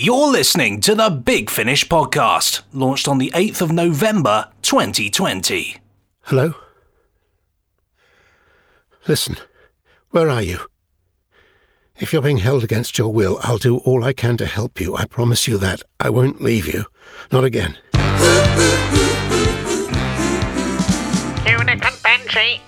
You're listening to the Big Finish podcast, launched on the 8th of November 2020. Hello? Listen, where are you? If you're being held against your will, I'll do all I can to help you. I promise you that. I won't leave you. Not again.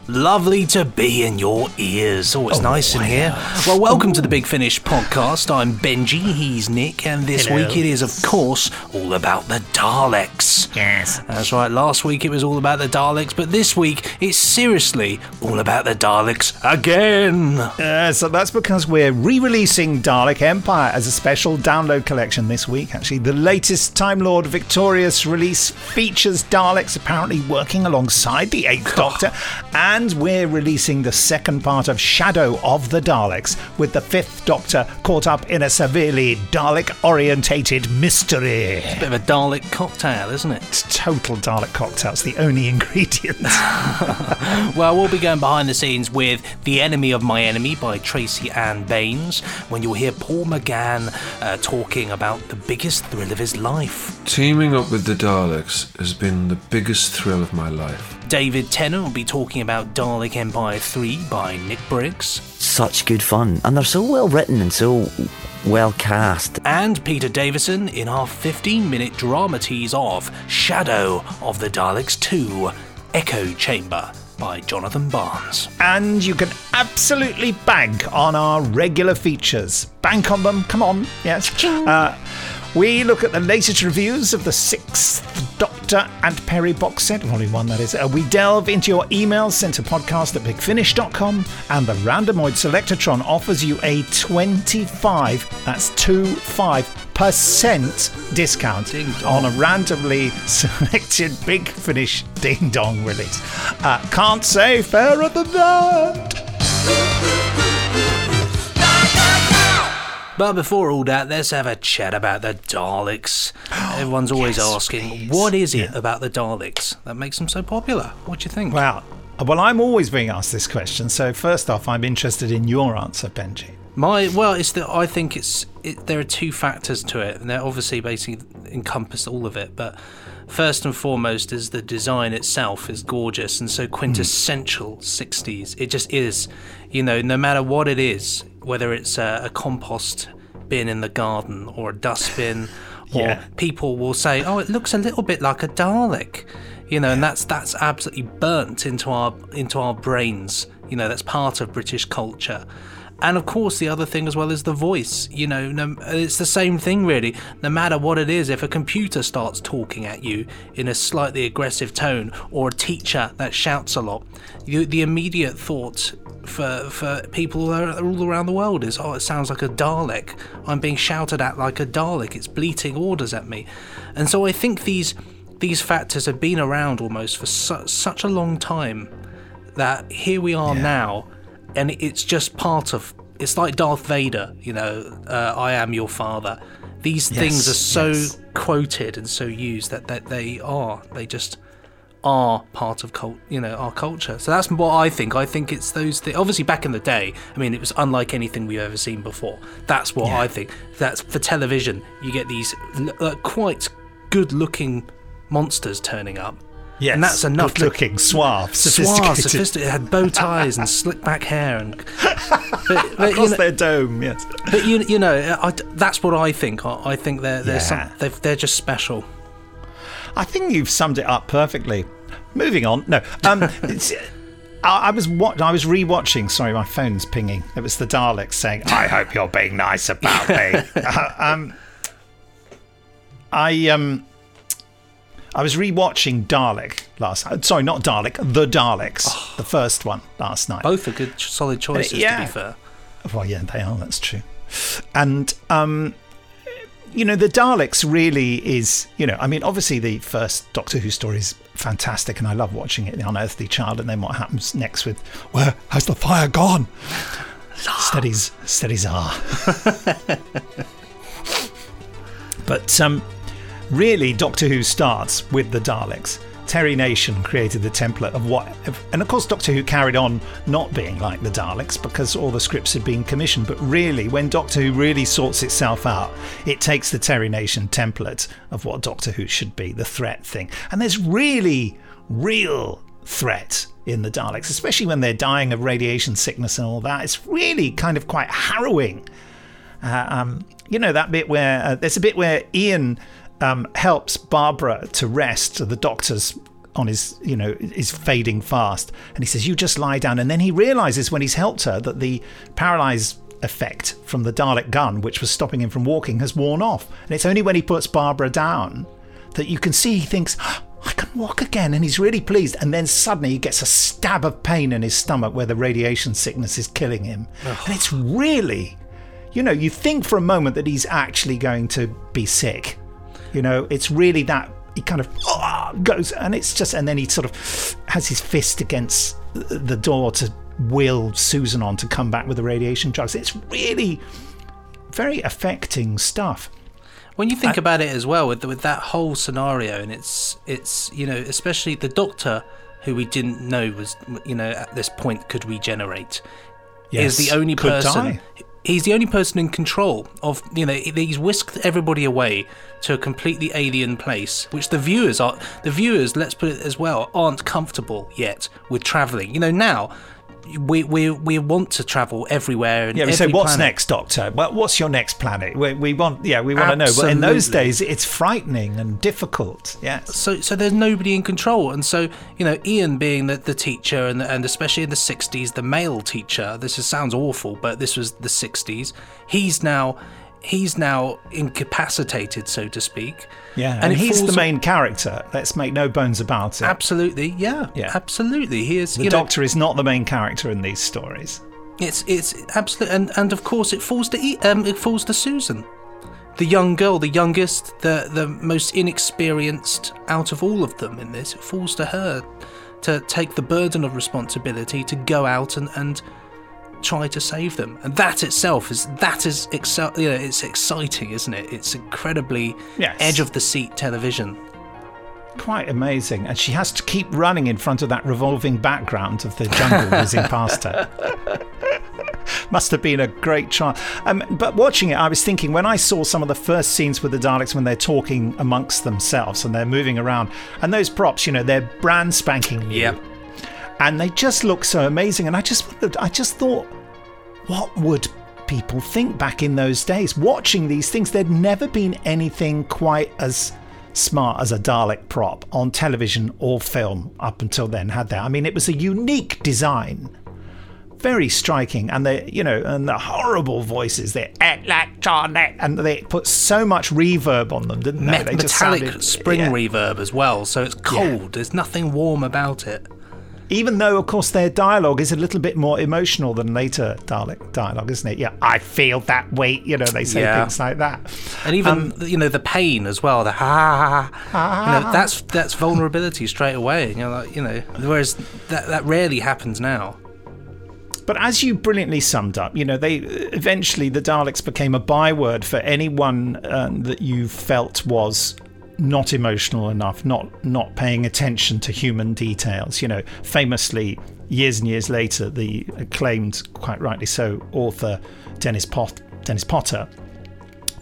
Lovely to be in your ears. Oh, it's nice in here. Well, welcome to the Big Finish podcast. I'm Benji, he's Nick, and this Hello. week it is, of course, all about the Daleks. Yes. That's right, last week it was all about the Daleks, but this week it's seriously all about the Daleks again. Uh, so that's because we're re-releasing Dalek Empire as a special download collection this week. Actually, the latest Time Lord Victorious release features Daleks apparently working alongside the Eighth Doctor, and we're releasing the second part of Shadow of the Daleks with the Fifth Doctor caught up in a severely Dalek-orientated mystery. It's a bit of a Dalek cocktail, isn't it? It's total Dalek cocktail. It's the only ingredient. Well, we'll be going behind the scenes with The Enemy of My Enemy by Tracy Ann Baines, when you'll hear Paul McGann uh, talking about the biggest thrill of his life. Teaming up with the Daleks has been the biggest thrill of my life. David Tennant will be talking about Dalek Empire 3 by Nick Briggs. such good fun, and they're so well written and so well cast. And Peter Davison in our 15 minute drama tease of Shadow of the Daleks 2 Echo Chamber by Jonathan Barnes. and you can absolutely bank on our regular features. Bank on them, come on, yes. Uh, we look at the latest reviews of the Sixth Doctor and Peri box set, volume one, that is. Uh, we delve into your emails sent to podcast at bigfinish.com, and the Randomoid Selectatron offers you a 25, that's 2 5 percent discount on a randomly selected Big Finish Ding Dong release. Uh, can't say fairer than that. But before all that, let's have a chat about the Daleks. Everyone's always yes, asking, please. what is it Yeah. about the Daleks that makes them so popular? What do you think? Wow. Well, I'm always being asked this question, so first off, I'm interested in your answer, Benji. My well, it's that I think it's it, there are two factors to it, and they're obviously basically encompass all of it. But first and foremost is the design itself is gorgeous and so hmm. quintessential 60s. It just is, you know, no matter what it is, whether it's a, a compost bin in the garden or a dustbin, or Yeah. people will say, "Oh, it looks a little bit like a Dalek," you know, and that's that's absolutely burnt into our into our brains. You know, that's part of British culture. And of course, the other thing as well is the voice. You know, no, it's the same thing really. No matter what it is, if a computer starts talking at you in a slightly aggressive tone, or a teacher that shouts a lot, you, the immediate thought for for people all around the world is, oh, it sounds like a Dalek. I'm being shouted at like a Dalek. It's bleating orders at me, and so I think these these factors have been around almost for su- such a long time that here we are now, and it's just part of. It's like Darth Vader, you know. Uh, I am your father. These things are so yes. quoted and so used that, that they are. They just are part of cult, you know, our culture. So that's what I think. I think it's those things. Obviously, back in the day, I mean, it was unlike anything we've ever seen before. That's what I think. That's for television. You get these uh, quite good-looking monsters turning up. Yes, and that's enough. to- Good-looking, suave, suave, sophisticated. sophisticated, had bow ties and slick back hair, and but, but, Across know, their dome, yes. but you, you know, I, that's what I think. I, I think they're they're, Yeah. some, they're they're just special. I think you've summed it up perfectly. Moving on. No, um, I, I was wa- I was rewatching. Sorry, my phone's pinging. It was the Daleks saying, "I hope you're being nice about me." Uh, um, I um, I was rewatching Dalek last. uh, Sorry, not Dalek. The Daleks, the first one last night. Both are good, solid choices. To yeah. be fair, Well, yeah, they are. That's true. And um, you know, the Daleks really is. You know, I mean, obviously the first Doctor Who story is fantastic, and I love watching it. The Unearthly Child, and then what happens next with where has the fire gone? Steadies, steadies are. but um, really, Doctor Who starts with the Daleks Terry Nation created the template of what, and of course, Doctor Who carried on not being like the Daleks because all the scripts had been commissioned. But really, when Doctor Who really sorts itself out, it takes the Terry Nation template of what Doctor Who should be, the threat thing. And there's really, real threat in the Daleks, especially when they're dying of radiation sickness and all that. It's really kind of quite harrowing. Uh, um, you know that bit where uh, there's a bit where Ian um, helps Barbara to rest. The doctor's on his, you know, is fading fast, and he says, "You just lie down." And then he realizes when he's helped her that the paralyzed effect from the Dalek gun, which was stopping him from walking, has worn off. And it's only when he puts Barbara down that you can see he thinks. I can walk again, and he's really pleased. And then suddenly he gets a stab of pain in his stomach where the radiation sickness is killing him. And it's really, you know, you think for a moment that he's actually going to be sick. You know, it's really that he kind of "Ah," goes, and it's just, and then he sort of has his fist against the door to will Susan on to come back with the radiation drugs. It's really very affecting stuff. When you think about it as well, with with that whole scenario, and it's it's you know especially the doctor who we didn't know was you know at this point could regenerate is the only person. die. He's the only person in control of you know he's whisked everybody away to a completely alien place, which the viewers are the viewers. Let's put it as well aren't comfortable yet with traveling. You know now. We, we we want to travel everywhere. And Yeah, we say, "What's planet." next, Doctor? Well, what's your next planet?" We, we want, yeah, we want to know. But in those days, it's frightening and difficult. Yes. so so there's nobody in control and so you know ian being the, the teacher and, and especially in the 60s the male teacher this is, sounds awful but this was the 60s he's now he's now incapacitated so to speak Yeah, and, and he's the main character. Let's make no bones about it. absolutely yeah Yeah. absolutely he is the you know, Doctor is not the main character in these stories. it's it's absolute and and of course it falls to um it falls to susan the young girl the youngest the the most inexperienced out of all of them in this it falls to her to take the burden of responsibility to go out and and try to save them and that itself is that is excel you know it's exciting isn't it it's incredibly Yes. edge of the seat television Quite amazing. And she has to keep running in front of that revolving background of the jungle whizzing past her. Must have been a great trial. Um, but watching it, I was thinking when I saw some of the first scenes with the Daleks when they're talking amongst themselves and they're moving around, and those props, you know, they're brand spanking new. Yep. And they just look so amazing. And I just wondered, I just thought, what would people think back in those days? Watching these things, there'd never been anything quite as smart as a Dalek prop on television or film up until then, had there? I mean, it was a unique design. Very striking, and the you know, and the horrible voices. They're electronic, and they put so much reverb on them, didn't they? Me- they just metallic sounded- spring yeah. reverb as well so it's cold there's nothing warm about it even though of course their dialogue is a little bit more emotional than later Dalek dialogue, isn't it? Yeah, I feel that weight. You know, they say Yeah. things like that. and even Um, you know the pain as well the ha, ha, ha, you know that's that's vulnerability straight away you know like, you know whereas that that rarely happens now But as you brilliantly summed up, you know, they eventually the Daleks became a byword for anyone um, that you felt was not emotional enough, not not paying attention to human details. You know, famously, years and years later, the acclaimed, quite rightly so, author Dennis Pot- Dennis Potter.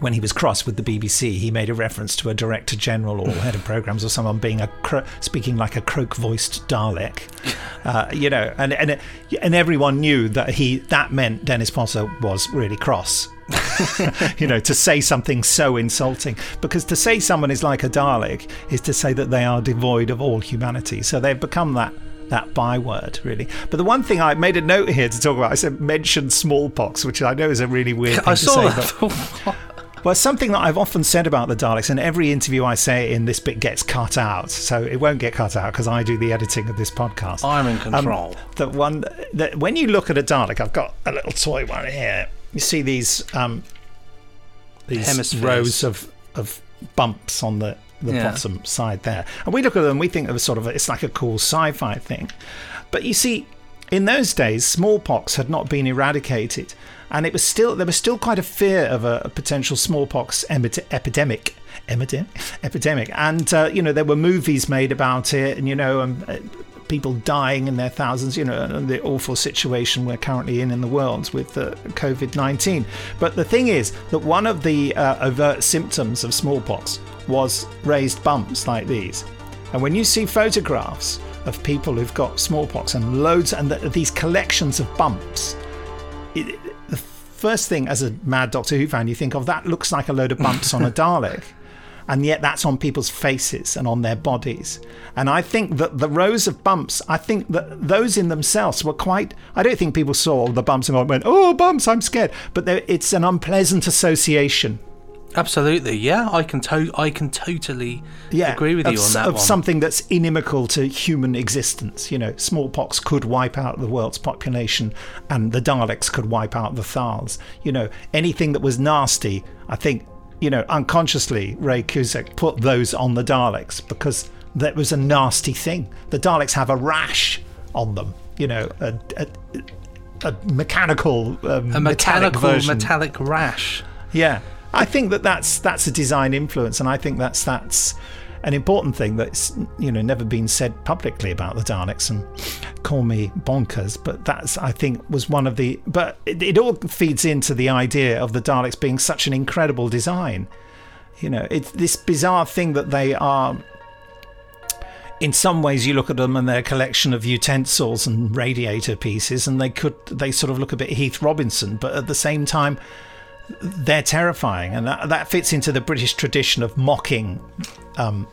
When he was cross with the BBC, he made a reference to a director general or head of programs or someone being a cro- speaking like a croak-voiced Dalek, uh, you know, and and and everyone knew that he that meant Dennis Potter was really cross. you know, to say something so insulting, because to say someone is like a Dalek is to say that they are devoid of all humanity. So they've become that that byword, really. But the one thing I made a note here to talk about, I said mention smallpox, which I know is a really weird thing i to saw say. but- that well, something that I've often said about the Daleks, and every interview I say in this bit gets cut out, so it won't get cut out because I do the editing of this podcast. i'm in Um, control the one that when you look at a Dalek, I've got a little toy one here. You see these um, these Hemispheres. rows of of bumps on the the Yeah. bottom side there, and we look at them, we think of a sort of a, it's like a cool sci-fi thing, but you see. in those days, smallpox had not been eradicated, and it was still there was still quite a fear of a, a potential smallpox emi- epidemic. Epidemic, epidemic, and uh, you know there were movies made about it, and you know, um, uh, people dying in their thousands, you know, and the awful situation we're currently in in the world with uh, COVID 19. But the thing is that one of the uh, overt symptoms of smallpox was raised bumps like these. And when you see photographs of people who've got smallpox and loads and the, these collections of bumps, it, the first thing as a mad Doctor Who fan you think of that looks like a load of bumps on a Dalek. And yet, that's on people's faces and on their bodies. And I think that the rows of bumps, I think that those in themselves were quite. I don't think people saw the bumps and went, oh, bumps, I'm scared. But it's an unpleasant association Absolutely, yeah. I can to- I can totally yeah, agree with of, you on that of one. something that's inimical to human existence. You know, smallpox could wipe out the world's population, and the Daleks could wipe out the Thals. You know, anything that was nasty, I think, you know, unconsciously, Ray Cusick put those on the Daleks because that was a nasty thing. The Daleks have a rash on them. You know, a, a, a mechanical, um, a metallic mechanical version. metallic rash. Yeah, I think that that's that's a design influence, and I think that's that's an important thing that's you know never been said publicly about the Daleks. And call me bonkers, but that's I think was one of the. But it, it all feeds into the idea of the Daleks being such an incredible design. You know, it's this bizarre thing that they are. In some ways, you look at them and their collection of utensils and radiator pieces, and they could they sort of look a bit Heath Robinson, but at the same time, they're terrifying, and that, that fits into the British tradition of mocking um,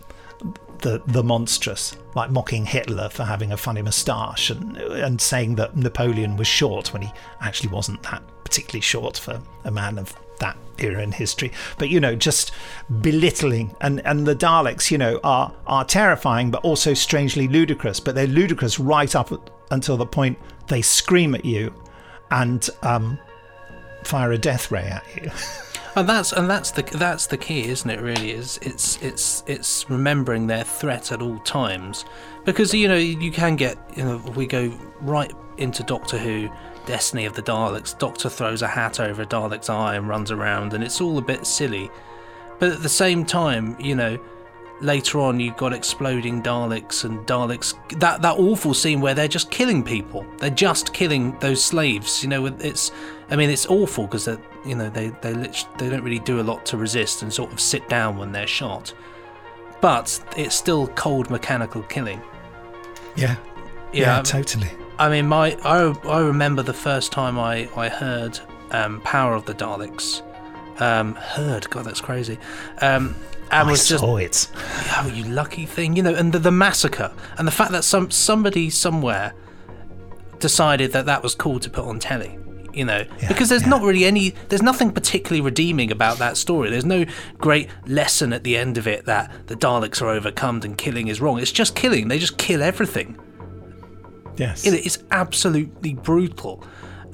the the monstrous, like mocking Hitler for having a funny moustache, and and saying that Napoleon was short when he actually wasn't that particularly short for a man of that era in history. But you know, just belittling, and and the Daleks, you know, are are terrifying, but also strangely ludicrous. But they're ludicrous right up until the point they scream at you, and um, fire a death ray at you. And that's and that's the that's the key, isn't it? Really, is it's it's it's remembering their threat at all times, because you know you can get you know we go right into Doctor Who, Destiny of the Daleks. Doctor throws a hat over a Dalek's eye and runs around, and it's all a bit silly, but at the same time, you know. Later on, you've got exploding Daleks and Daleks. That that awful scene where they're just killing people. They're just killing those slaves. You know, it's. I mean, it's awful because they you know they they they don't really do a lot to resist and sort of sit down when they're shot. But it's still cold mechanical killing. Yeah, Yeah, totally. I mean, my I, I remember the first time I I heard um, Power of the Daleks. Um, heard, God, that's crazy. Um, and I was just saw it. oh, you lucky thing, you know, and the, the massacre and the fact that some somebody somewhere decided that that was cool to put on telly. You know, because there's yeah. not really any, there's nothing particularly redeeming about that story. There's no great lesson at the end of it that the Daleks are overcome and killing is wrong. It's just killing. They just kill everything. Yes. It's absolutely brutal.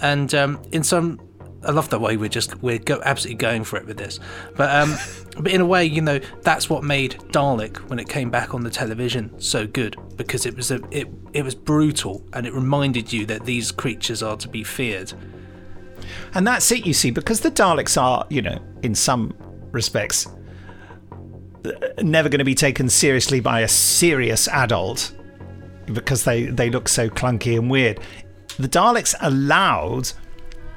And um, in some, I love the way we're just we're go, absolutely going for it with this. But um, but in a way, you know, that's what made Dalek when it came back on the television so good because it was a it it was brutal and it reminded you that these creatures are to be feared. And that's it, you see, because the Daleks are, you know, in some respects, uh, never going to be taken seriously by a serious adult because they, they look so clunky and weird. The Daleks allowed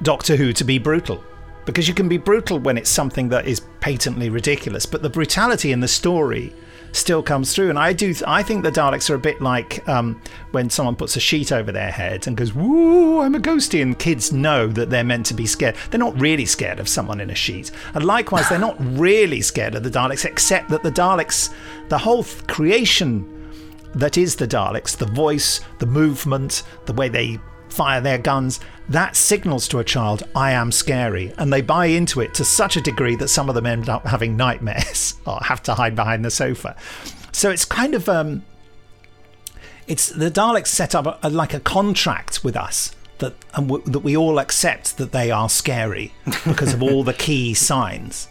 Doctor Who to be brutal because you can be brutal when it's something that is patently ridiculous, but the brutality in the story still comes through. And I do, I think the Daleks are a bit like um, when someone puts a sheet over their head and goes, "Woo, I'm a ghostie," and kids know that they're meant to be scared. They're not really scared of someone in a sheet, and likewise, they're not really scared of the Daleks, except that the Daleks, the whole th- creation that is the Daleks, the voice, the movement, the way they fire their guns, that signals to a child, I am scary. And they buy into it to such a degree that some of them end up having nightmares or have to hide behind the sofa. So it's kind of, um, it's the Daleks set up a, a, like a contract with us. That, and w- that we all accept that they are scary because of all the key signs,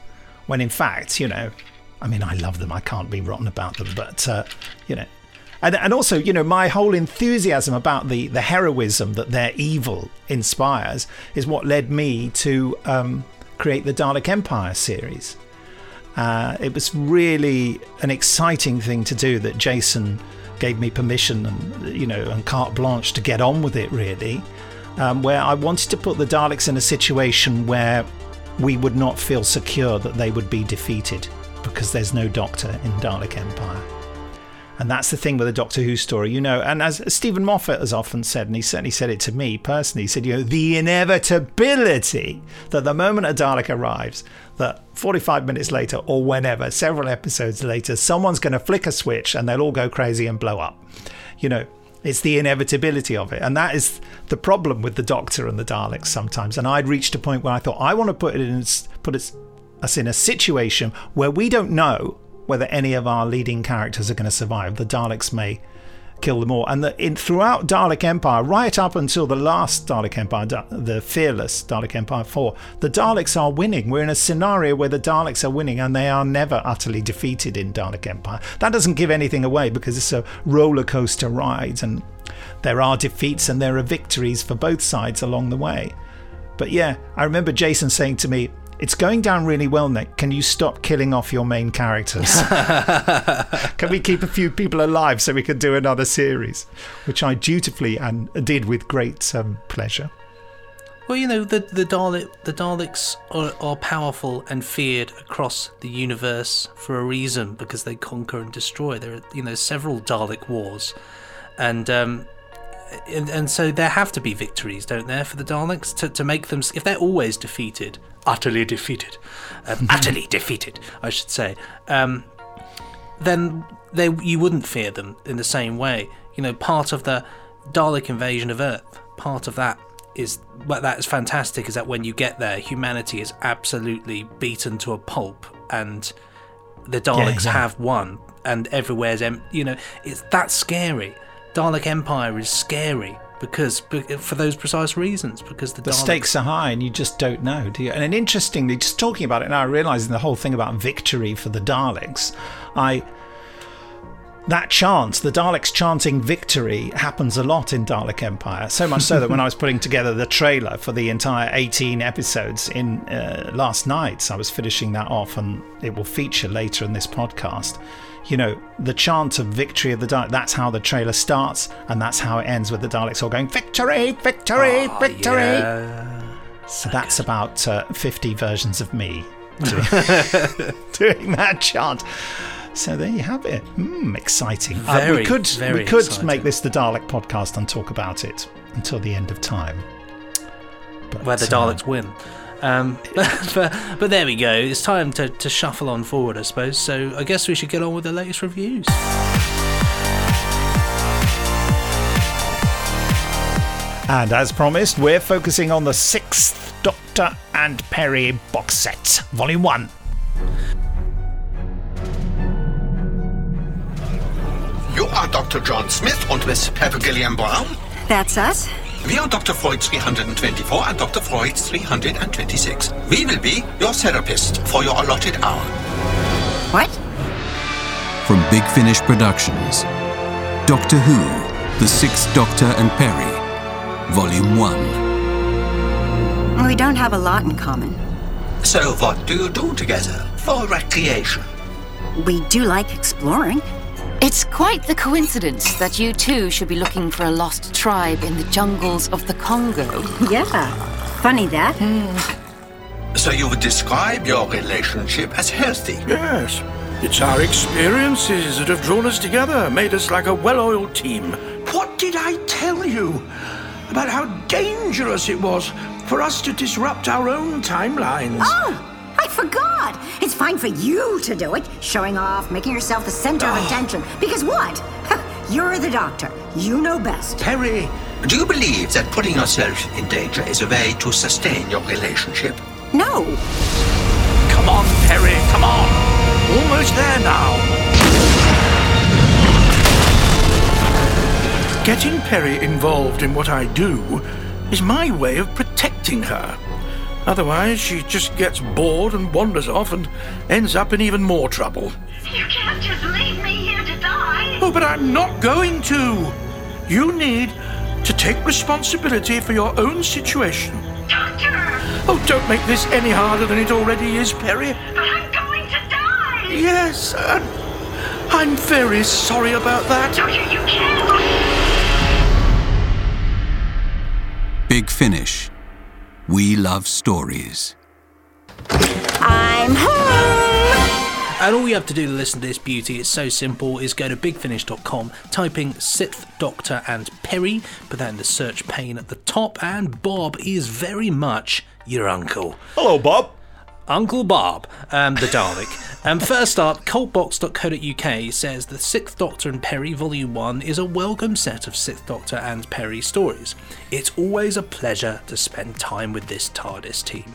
when in fact, you know, I mean, I love them. I can't be rotten about them, but uh, you know, And, and also, you know, my whole enthusiasm about the, the heroism that their evil inspires is what led me to um, create the Dalek Empire series. Uh, it was really an exciting thing to do that Jason gave me permission and you know and carte blanche to get on with it really um, where I wanted to put the Daleks in a situation where we would not feel secure that they would be defeated because there's no doctor in Dalek Empire. And that's the thing with the Doctor Who story, you know. And as Steven Moffat has often said, and he certainly said it to me personally, he said, you know, the inevitability that the moment a Dalek arrives, that 45 minutes later or whenever, several episodes later, someone's going to flick a switch and they'll all go crazy and blow up. You know, it's the inevitability of it. And that is the problem with the Doctor and the Daleks sometimes. And I'd reached a point where I thought, I want to put it in, put us in a situation where we don't know whether any of our leading characters are going to survive. The Daleks may kill them all. And the, in, throughout Dalek Empire, right up until the last Dalek Empire, the fearless Dalek Empire 4, the Daleks are winning. We're in a scenario where the Daleks are winning and they are never utterly defeated in Dalek Empire. That doesn't give anything away because it's a roller coaster ride and there are defeats and there are victories for both sides along the way. But yeah, I remember Jason saying to me, it's going down really well, Nick. Can you stop killing off your main characters? can we keep a few people alive so we can do another series? Which I dutifully and did with great um, pleasure. Well, you know, the the Dalek the Daleks are, are powerful and feared across the universe for a reason because they conquer and destroy. There are you know several Dalek wars, and um, and, and so there have to be victories, don't there, for the Daleks to, to make them if they're always defeated utterly defeated, um, utterly defeated, I should say, um, then they you wouldn't fear them in the same way. You know, part of the Dalek invasion of Earth, part of that is what that is fantastic is that when you get there, humanity is absolutely beaten to a pulp, and the Daleks yeah, yeah. have won, and everywhere's empty. you know it's that scary. Dalek Empire is scary because for those precise reasons because the, the stakes are high and you just don't know do you and interestingly just talking about it now realizing the whole thing about victory for the daleks i that chant, the Daleks chanting victory, happens a lot in Dalek Empire. So much so that when I was putting together the trailer for the entire 18 episodes in uh, last night, I was finishing that off, and it will feature later in this podcast you know, the chant of victory of the Daleks, that's how the trailer starts, and that's how it ends with the Daleks all going, Victory, victory, oh, victory. Yeah. So, that's about uh, 50 versions of me doing, doing that chant. So there you have it. Mm, exciting. Very, uh, we could we could exciting. make this the Dalek podcast and talk about it until the end of time. But, Where the Daleks uh, win. Um, but, but, there we go. It's time to, to shuffle on forward, I suppose. So I guess we should get on with the latest reviews. And as promised, we're focusing on the sixth Doctor and Peri box set, Volume 1. You are Dr. John Smith and Miss Perpugilliam Brown? That's us. We are Dr. Freud 324 and Dr. Freud 326. We will be your therapist for your allotted hour. What? From Big Finish Productions, Doctor Who, The Sixth Doctor and Peri, Volume 1. We don't have a lot in common. So, what do you do together for recreation? We do like exploring. It's quite the coincidence that you two should be looking for a lost tribe in the jungles of the Congo. Yeah, funny that. Mm. So you would describe your relationship as healthy? Yes. It's our experiences that have drawn us together, made us like a well oiled team. What did I tell you about how dangerous it was for us to disrupt our own timelines? Oh! I forgot. It's fine for you to do it, showing off, making yourself the center of ah. attention. Because what? You're the doctor. You know best. Peri. Do you believe that putting yourself in danger is a way to sustain your relationship? No. Come on, Peri, come on. Almost there now. Getting Peri involved in what I do is my way of protecting her. Otherwise, she just gets bored and wanders off and ends up in even more trouble. You can't just leave me here to die. Oh, but I'm not going to. You need to take responsibility for your own situation. Doctor! Oh, don't make this any harder than it already is, Peri. But I'm going to die! Yes, uh, I'm very sorry about that. Doctor, you can't. Big Finish. We love stories. I'm home! And all you have to do to listen to this beauty, it's so simple, is go to bigfinish.com, typing Sixth Doctor and Peri, put that in the search pane at the top, and Bob is very much your uncle. Hello, Bob. Uncle Bob, um, the Dalek. Um, first up, cultbox.co.uk says The Sixth Doctor and Peri Volume 1 is a welcome set of Sixth Doctor and Peri stories. It's always a pleasure to spend time with this TARDIS team.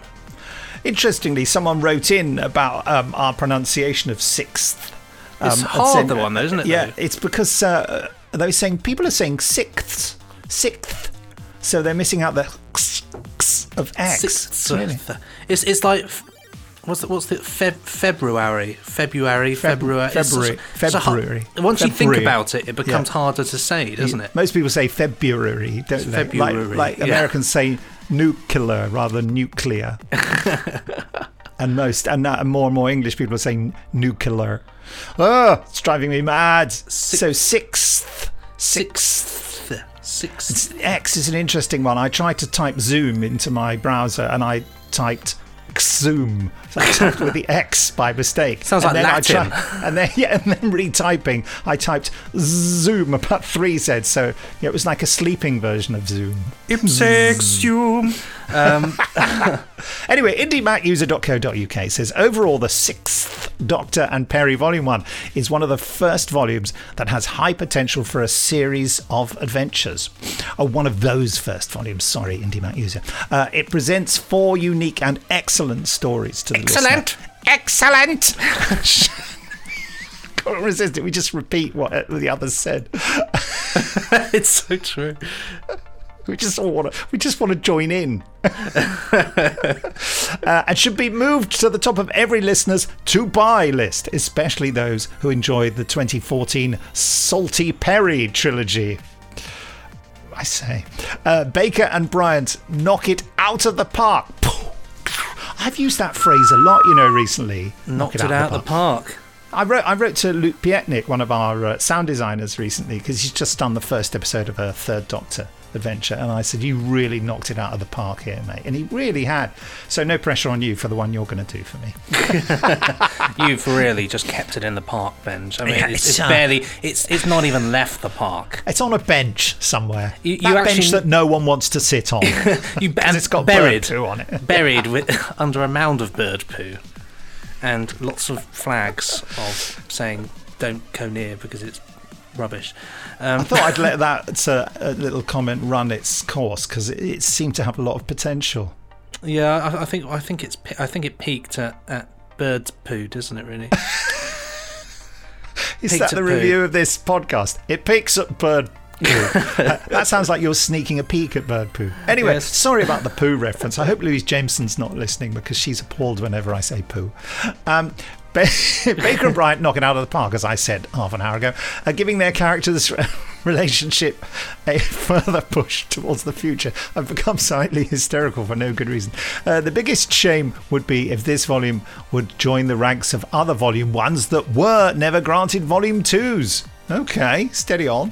Interestingly, someone wrote in about um, our pronunciation of sixth. It's and hard, the one, though, isn't it, Yeah, though? it's because uh, they were saying people are saying sixths, sixth, so they're missing out the of X. Sixth. Really. It's, it's like. What's the, what's the Feb, February, February, Feb- February, It's- February, it's a February. Once you think about it, it becomes Yeah. harder to say, doesn't it? Most people say February, don't they? Like- February, Like, yeah. Americans say nuclear rather than nuclear. and most, and, now more and more English people are saying nuclear. Oh, it's driving me mad. so sixth, sixth. Sixth. X is an interesting one. I tried to type Zoom into my browser and I typed Zoom. So I typed with the X by mistake. Sounds and like then I Latin. tri- and then yeah, and then retyping, I typed Zoom about three Z's. So yeah, it was like a sleeping version of Zoom. Ipsexum. Um, Anyway, IndieMacUser.co.uk says overall, the sixth Doctor and Peri Volume 1 is one of the first volumes that has high potential for a series of adventures. Oh, one of those first volumes, sorry, IndieMac User. Uh, it presents four unique and excellent stories to the Excellent. listener. Excellent! Can't resist it. We just repeat what the others said. it's so true. We just want to. We just want to join in, uh, and should be moved to the top of every listener's to buy list, especially those who enjoyed the 2014 Salty Peri trilogy. I say, uh, Baker and Bryant knock it out of the park. I've used that phrase a lot, you know, recently. Knocked it out of the park. I wrote, I wrote to Luke Pietnik, one of our uh, sound designers, recently because he's just done the first episode of a Third Doctor adventure, and I said, "You really knocked it out of the park here, mate," and he really had. So no pressure on you for the one you're going to do for me. You've really just kept it in the park bench. I mean, Yeah, it's, it's, it's uh, barely. It's it's not even left the park. It's on a bench somewhere. You- that you bench that no one wants to sit on. You 'Cause it's got buried bird poo on it. buried with under a mound of bird poo, and lots of flags of saying "Don't go near" because it's rubbish. Um, I thought I'd let that uh, uh, little comment run its course because it, it seemed to have a lot of potential. yeah, I, I think I think it's I think it peaked at, at bird poo, doesn't it? Really? Is Peaked that at the poo. review of this podcast? It peaks at bird poo. Uh, that sounds like you're sneaking a peek at bird poo. Anyway, Yes. sorry about the poo reference. I hope Louise Jameson's not listening because she's appalled whenever I say poo. Um, Baker and Bryant knocking out of the park, as I said half an hour ago, uh, giving their characters' relationship a further push towards the future. I've become slightly hysterical for no good reason. Uh, the biggest shame would be if this volume would join the ranks of other volume ones that were never granted volume twos. Okay, steady on.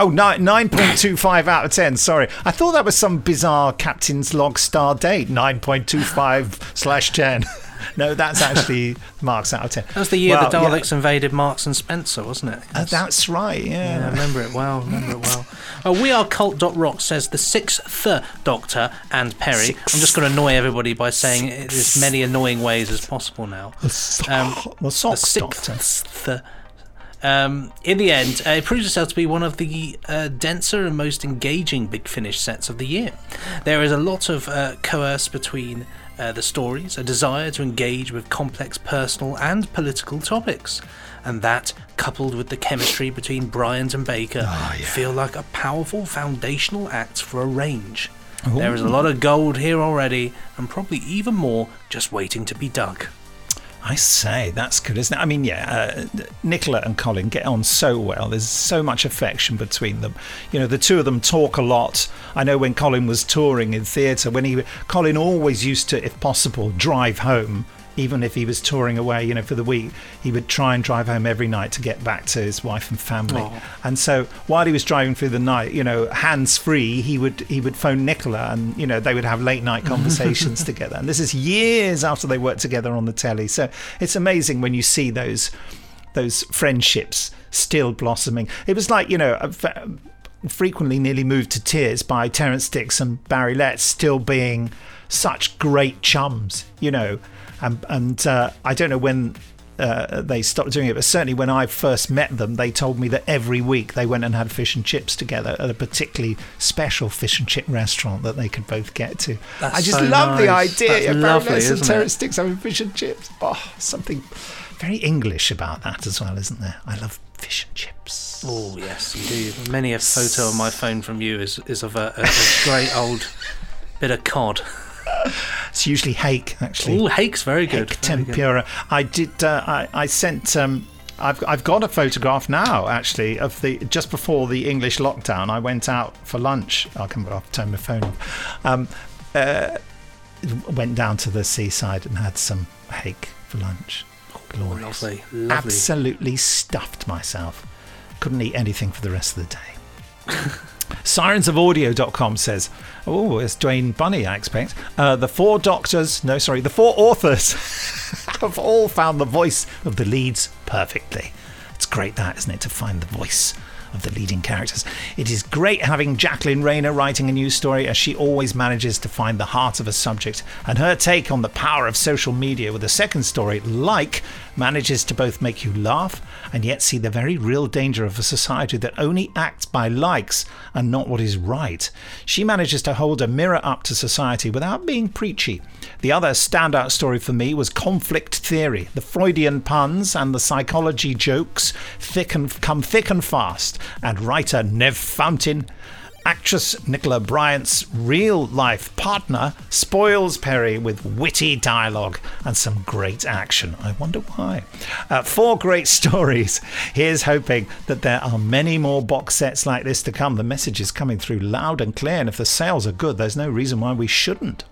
Oh, nine- 9.25 out of 10. Sorry. I thought that was some bizarre Captain's Log star date. 9.25 slash 10. No, that's actually marks out of 10. That was the year Well, the yeah. Daleks invaded Marks and Spencer, wasn't it? Uh, that's right, yeah. Yeah, I remember it well. Remember it well. Uh, we are cult. Rock says the sixth Doctor and Peri. I'm just going to annoy everybody by saying it as many annoying ways as possible now. Um, the socks doctor. sixth. Um, in the end, uh, it proves itself to be one of the uh, denser and most engaging Big Finish sets of the year. There is a lot of uh, coerce between uh, the stories, a desire to engage with complex personal and political topics, and that, coupled with the chemistry between Bryant and Baker, feel like a powerful foundational act for a range. There is a lot of gold here already, and probably even more just waiting to be dug. I say, that's good, isn't it? I mean, yeah, uh, Nicola and Colin get on so well. There's so much affection between them. You know, the two of them talk a lot. I know when Colin was touring in theatre, when he Colin always used to, if possible, drive home even if he was touring away, you know, for the week, he would try and drive home every night to get back to his wife and family. Oh. And so while he was driving through the night, you know, hands free, he would he would phone Nicola, and you know they would have late night conversations together. And this is years after they worked together on the telly. So it's amazing when you see those those friendships still blossoming. It was like you know. a Frequently, nearly moved to tears by Terrance Dicks and Barry Letts still being such great chums, you know, and and uh, I don't know when uh, they stopped doing it, but certainly when I first met them, they told me that every week they went and had fish and chips together at a particularly special fish and chip restaurant that they could both get to. That's I just so love the idea That's of lovely, and? Terrance Dicks having fish and chips. Oh, something very English about that as well, isn't there? I love fish and chips. Oh yes, indeed. Many a photo on my phone from you is is of a, a, a great old bit of cod. It's usually hake, actually. Oh, hake's very good. Hake very good. tempura. I did. Uh, I, I sent. Um, I've I've got a photograph now, actually, of the just before the English lockdown. I went out for lunch. I'll come off. Turn my phone off. Um, uh, went down to the seaside and had some hake for lunch. Glorious. Lovely, lovely. Absolutely stuffed myself. Couldn't eat anything for the rest of the day. Sirensofaudio.com says, oh, it's Dwayne Bunny, I expect. Uh, the four doctors, no, sorry, the four authors have all found the voice of the leads perfectly. It's great, that, isn't it, to find the voice of the leading characters. It is great having Jacqueline Rayner writing a news story as she always manages to find the heart of a subject, and her take on the power of social media with a second story, Like, manages to both make you laugh and yet see the very real danger of a society that only acts by likes and not what is right. She manages to hold a mirror up to society without being preachy. The other standout story for me was Conflict Theory. The Freudian puns and the psychology jokes thick and, come thick and fast, and writer Nev Fountain Actress Nicola Bryant's real life partner spoils Peri with witty dialogue and some great action. I wonder why. Uh, four great stories. Here's hoping that there are many more box sets like this to come. The message is coming through loud and clear, and if the sales are good, there's no reason why we shouldn't.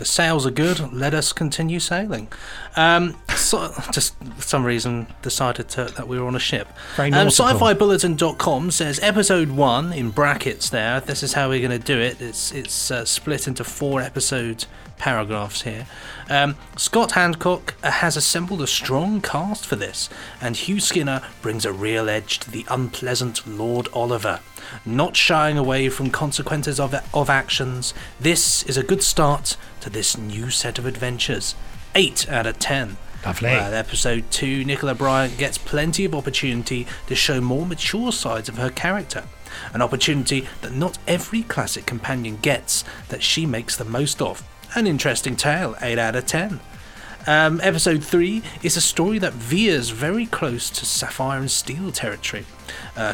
The sales are good. Let us continue sailing. Um, so, just for some reason decided to, that we were on a ship. Um. Sci-Fi-Bulletin.com says episode one in brackets. There, this is how we're going to do it. It's it's uh, split into four episode paragraphs here. Um, Scott Handcock uh, has assembled a strong cast for this, and Hugh Skinner brings a real edge to the unpleasant Lord Oliver. Not shying away from consequences of, of actions, this is a good start to this new set of adventures. 8 out of 10. Lovely. While episode 2, Nicola Bryant gets plenty of opportunity to show more mature sides of her character. An opportunity that not every classic companion gets, that she makes the most of. An interesting tale, 8 out of 10. Um, episode 3 is a story that veers very close to Sapphire and Steel territory.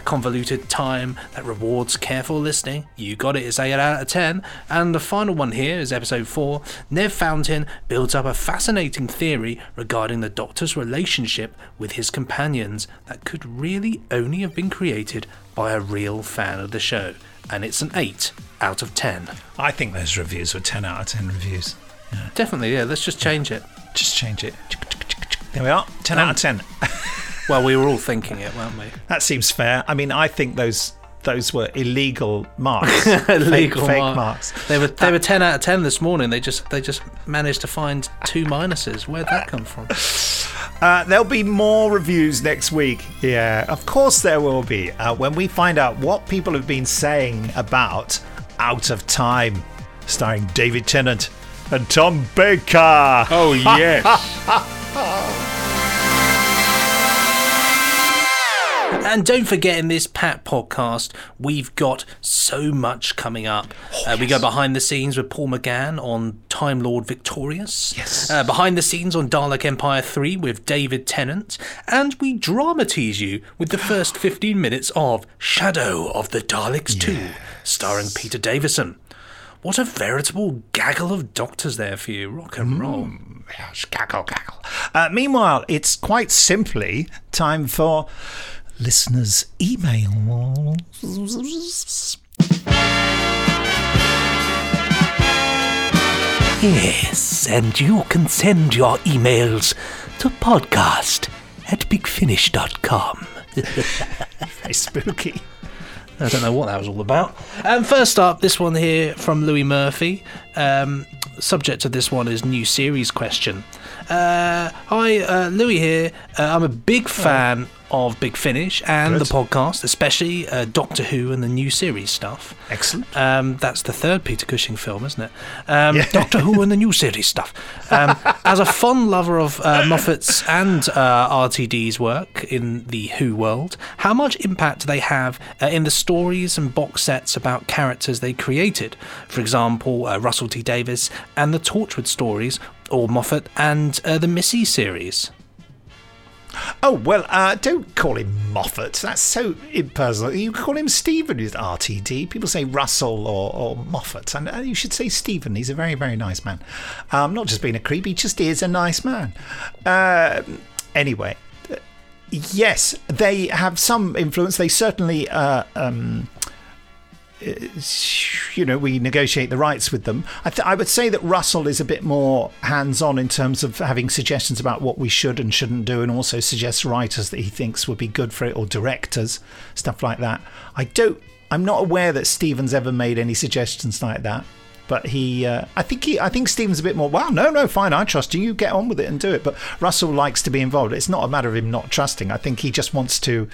Convoluted time that rewards careful listening. You got it, it's 8 out of 10. And the final one here is episode 4. Nev Fountain builds up a fascinating theory regarding the Doctor's relationship with his companions that could really only have been created by a real fan of the show. And it's an 8 out of 10. I think those reviews were 10 out of 10 reviews. Definitely, yeah, let's just change it. Just change it. There we are. 10 out of 10. Well, we were all thinking it, weren't we? That seems fair. I mean, I think those those were illegal marks. Illegal fake, fake marks. They were they were ten out of ten this morning. They just they just managed to find two minuses. Where'd that come from? Uh, there'll be more reviews next week. Yeah, of course there will be. Uh, when we find out what people have been saying about Out of Time, starring David Tennant and Tom Baker. Oh, yes. And don't forget, in this Pat podcast, we've got so much coming up. uh, We go behind the scenes with Paul McGann on Time Lord Victorious. Yes. Uh, behind the scenes on Dalek Empire 3 with David Tennant. And we dramatise you with the first 15 minutes of Shadow of the Daleks 2, starring Peter Davison. What a veritable gaggle of doctors there for you. Rock and roll. Yes, gaggle, gaggle. Uh, meanwhile, it's quite simply time for listeners' emails. Yes, and you can send your emails to podcast at bigfinish.com. Very spooky. I don't know what that was all about. Um, first up, this one here from Louis Murphy. Um, subject of this one is new series question. Uh, hi, uh, Louis here. Uh, I'm a big fan of Big Finish and Good. the podcast, especially uh, Doctor Who and the new series stuff. Excellent. Um, that's the third Peter Cushing film, isn't it? Um, Doctor Who and the new series stuff. Um, as a fond lover of uh, Moffat's and uh, RTD's work in the Who world, how much impact do they have uh, in the stories and box sets about characters they created? For example, uh, Russell T Davies and the Torchwood stories, or Moffat and uh, the Missy series. Oh, well, uh, don't call him Moffat. That's so impersonal. You call him Steven, who's RTD. People say Russell or, or Moffat. And uh, you should say Steven. He's a very, very nice man. Um, not just being a creep, he just is a nice man. Uh, anyway, yes, they have some influence. They certainly. Uh, um, you know, we negotiate the rights with them. I, th- I would say that Russell is a bit more hands on in terms of having suggestions about what we should and shouldn't do, and also suggests writers that he thinks would be good for it or directors, stuff like that. I don't, I'm not aware that Stevens ever made any suggestions like that. But he, uh, I think he, I think Stevens a bit more. Well, no, no, fine. I trust you. You get on with it and do it. But Russell likes to be involved. It's not a matter of him not trusting. I think he just wants to,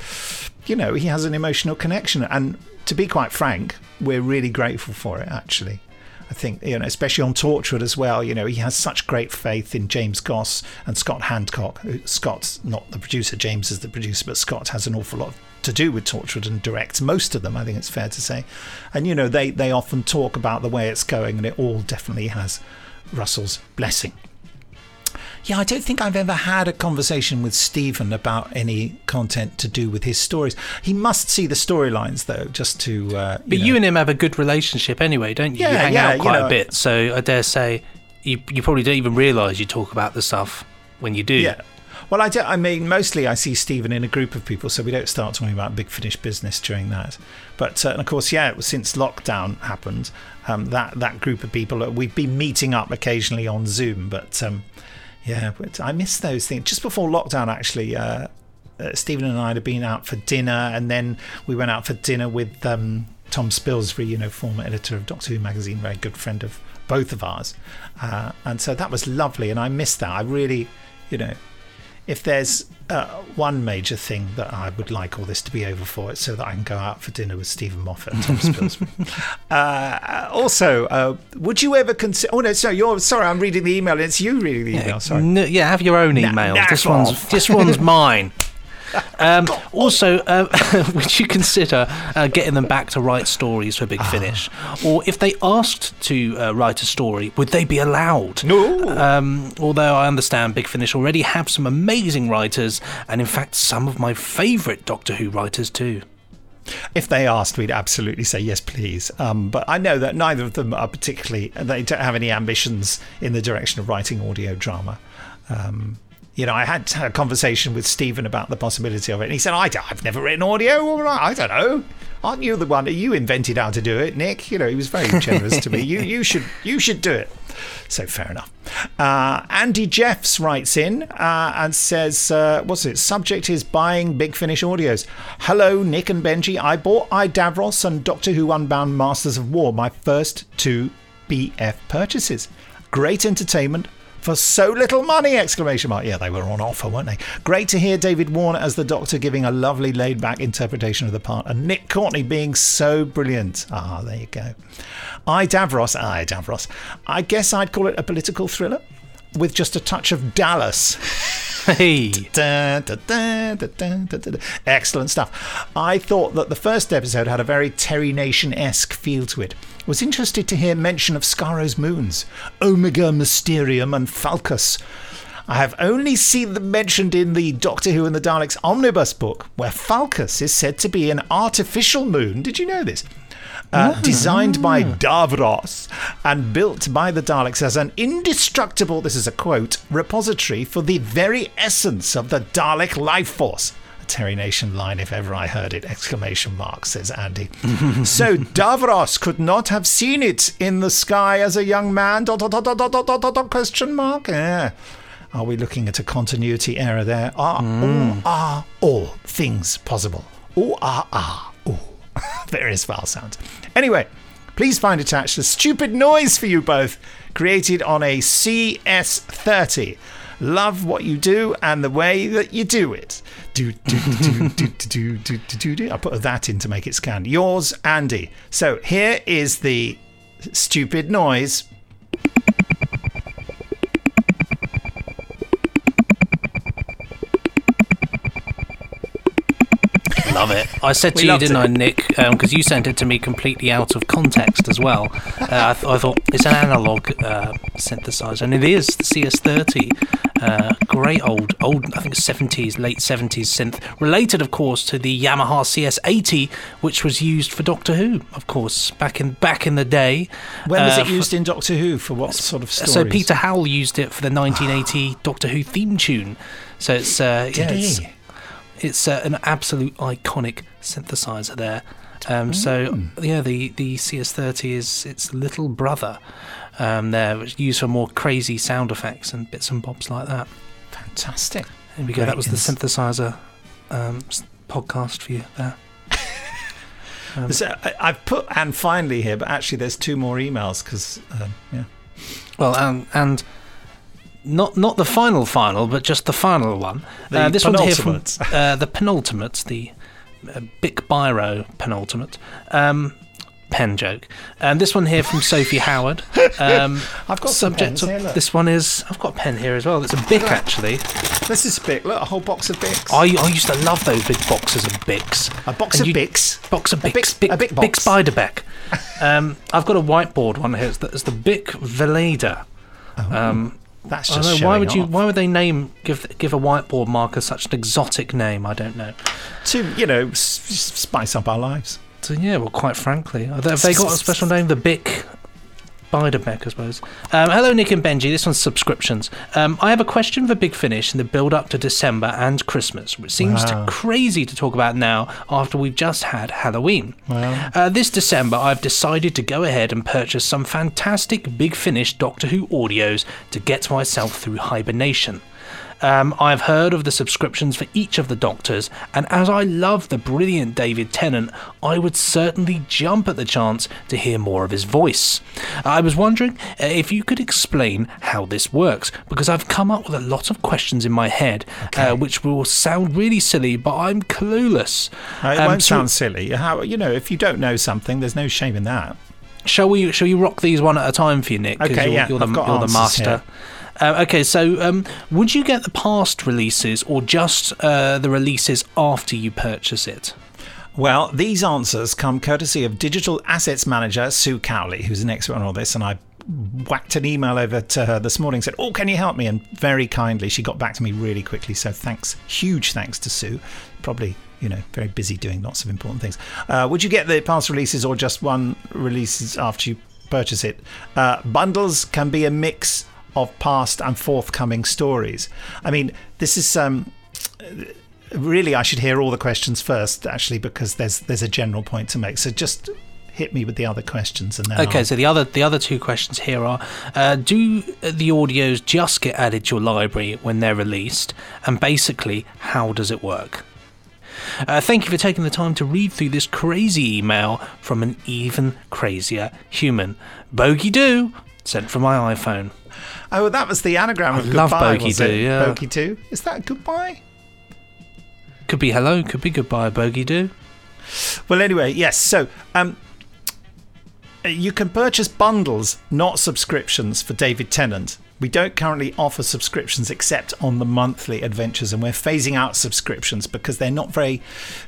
you know, he has an emotional connection. And to be quite frank, we're really grateful for it. Actually, I think you know, especially on Torchwood as well. You know, he has such great faith in James Goss and Scott Handcock. who- Scott's not the producer. James is the producer, but Scott has an awful lot to do with Torchwood and directs most of them. I think it's fair to say. And you know, they they often talk about the way it's going, and it all definitely has Russell's blessing. Yeah, I don't think I've ever had a conversation with Steven about any content to do with his stories. He must see the storylines though, just to. Uh, But you, and him have a good relationship anyway, don't you? you Yeah, hang yeah, out you quite know- a bit, so I dare say you you probably don't even realise you talk about the stuff when you do. Yeah. Well, I, do, I mean, mostly I see Steven in a group of people, so we don't start talking about Big Finish business during that. But uh, and of course, yeah, it was since lockdown happened, um, that that group of people uh, we've been meeting up occasionally on Zoom. But um, yeah, but I miss those things. Just before lockdown, actually, uh, uh, Steven and I had been out for dinner, and then we went out for dinner with um, Tom Spilsbury, you know, former editor of Doctor Who magazine, very good friend of both of ours, uh, and so that was lovely, and I missed that. I really, you know, if there's uh, one major thing that I would like all this to be over for, it's so that I can go out for dinner with Steven Moffat and Tom uh, also, uh, would you ever consider? Oh no, so you're sorry. I'm reading the email. It's you reading the email. Sorry. N- yeah, have your own email. this off. one's this one's mine. Um, also, uh, would you consider uh, getting them back to write stories for Big Ah. Finish, or if they asked to uh, write a story, would they be allowed? No. Um, although I understand Big Finish already have some amazing writers, and in fact, some of my favourite Doctor Who writers too. If they asked, we'd absolutely say yes, please. Um, but I know that neither of them are particularly. They don't have any ambitions in the direction of writing audio drama. Um, you know, I had a conversation with Steven about the possibility of it, and he said, I "I've never written audio. Right, I don't know. Aren't you the one? You invented how to do it, Nick. You know, he was very generous to me. You you should you should do it." So fair enough. Uh, Andy Jeffs writes in uh, and says, uh, "What's it? Subject is buying Big Finish audios. Hello, Nick and Benji. I bought I Davros and Doctor Who Unbound Masters of War, my first two BF purchases. Great entertainment." For so little money! Exclamation mark. Yeah, they were on offer, weren't they? Great to hear David Warner as the Doctor giving a lovely laid back interpretation of the part, and Nick Courtney being so brilliant. Ah, there you go. I Davros, I Davros. I guess I'd call it a political thriller with just a touch of Dallas. Hey. Da, da, da. Excellent stuff. I thought that the first episode had a very Terry Nation esque feel to it. Was interested to hear mention of Skaro's moons, Omega Mysterium and Falkus. I have only seen them mentioned in the Doctor Who and the Daleks omnibus book, where Falkus is said to be an artificial moon. Did you know this? uh, designed by Davros and built by the Daleks as an indestructible, this is a quote, repository for the very essence of the Dalek life force. Terry Nation line, if ever I heard it! Exclamation mark, says Andy. so Davros could not have seen it in the sky as a young man. Dot, dot, dot, question mark. Yeah. Are we looking at a continuity error there? Are mm. all are all things possible? All are are all. Various vowel sounds. Anyway, please find attached a stupid noise for you both, created on a CS30. Love what you do and the way that you do it. Do do do do do do do do. I put that in to make it scan. Yours, Andy. So here is the stupid noise. Love it. I said to We you, didn't it. I, Nick? Because you sent it to me completely out of context as well. Uh, I, th- I thought it's an analog uh, synthesizer, and it is the CS30. Uh, great old, old, I think 70s, late 70s synth. Related, of course, to the Yamaha CS80, which was used for Doctor Who, of course, back in back in the day. When was Uh, it used in Doctor Who? For what sort of stories? So Peter Howell used it for the 1980 Doctor Who theme tune. So it's uh, yeah, it's, he? It's uh, an absolute iconic synthesizer there. Um, So Hmm. yeah, the the CS30 is its little brother. Um, there, which is used for more crazy sound effects and bits and bobs like that. Fantastic. There we go. That was the ins- synthesizer um, s- podcast for you there. Um, So I, I've put and finally here, but actually there's two more emails because um, yeah. Well, um, and not not the final final, but just the final one. The uh, this one's here from uh, the penultimate, the uh, Bic Biro penultimate. Um, pen joke. And this one here from Sophie Howard. Um, I've got some subject pens here, look. this one is I've got a pen here as well. It's a Bic actually. This is Bic. Look, a whole box of Bics. I, I used to love those big boxes of Bics. A box And of you- Bics. Box of A Bics. Bic- Bic, a Bic Bic box. Spiderbeck. um, I've got a whiteboard one here. It's the, it's the Bic Veleda. um, That's I don't know, why would you? Why would they name give give a whiteboard marker such an exotic name? I don't know. to you know s- spice up our lives. So yeah, well, quite frankly, have they got a special name? The Bic Biderbeck, I suppose. Um, hello, Nick and Benji. This one's subscriptions. Um, I have a question for Big Finish in the build up to December and Christmas, which seems Wow. crazy to talk about now after we've just had Halloween. Well. Uh, this December, I've decided to go ahead and purchase some fantastic Big Finish Doctor Who audios to get myself through hibernation. Um, I've heard of the subscriptions for each of the Doctors, and as I love the brilliant David Tennant, I would certainly jump at the chance to hear more of his voice. I was wondering uh, if you could explain how this works, because I've come up with a lot of questions in my head, uh, which will sound really silly, but I'm clueless. Uh, it Um, won't so- sound silly. How you know if you don't know something, there's no shame in that. Shall we? Shall we rock these one at a time for you, Nick? Okay, you're, yeah, you're the, I've got you're the master. here. Uh, okay, so um, would you get the past releases or just uh, the releases after you purchase it? Well, these answers come courtesy of Digital Assets Manager Sue Cowley, who's an expert on all this, and I whacked an email over to her this morning said oh can you help me? And very kindly she got back to me really quickly so thanks huge thanks to sue. Probably you know very busy doing lots of important things. Uh, would you get the past releases or just one releases after you purchase it? Uh, bundles can be a mix of past and forthcoming stories i mean this is um really I should hear all the questions first actually because there's there's a general point to make so just hit me with the other questions and then Okay, I'll- so the other the other two questions here are: uh, Do the audios just get added to your library when they're released, and basically, how does it work? Uh, thank you for taking the time to read through this crazy email from an even crazier human. Bogey do sent from my iPhone. Oh, that was the anagram I of love goodbye. Bogey was do, it? yeah. Bogey do. Is that goodbye? Could be hello, could be goodbye, Bogey do. Well, anyway, yes. So, um, you can purchase bundles, not subscriptions, for David Tennant. We don't currently offer subscriptions except on the monthly adventures, and we're phasing out subscriptions because they're not very,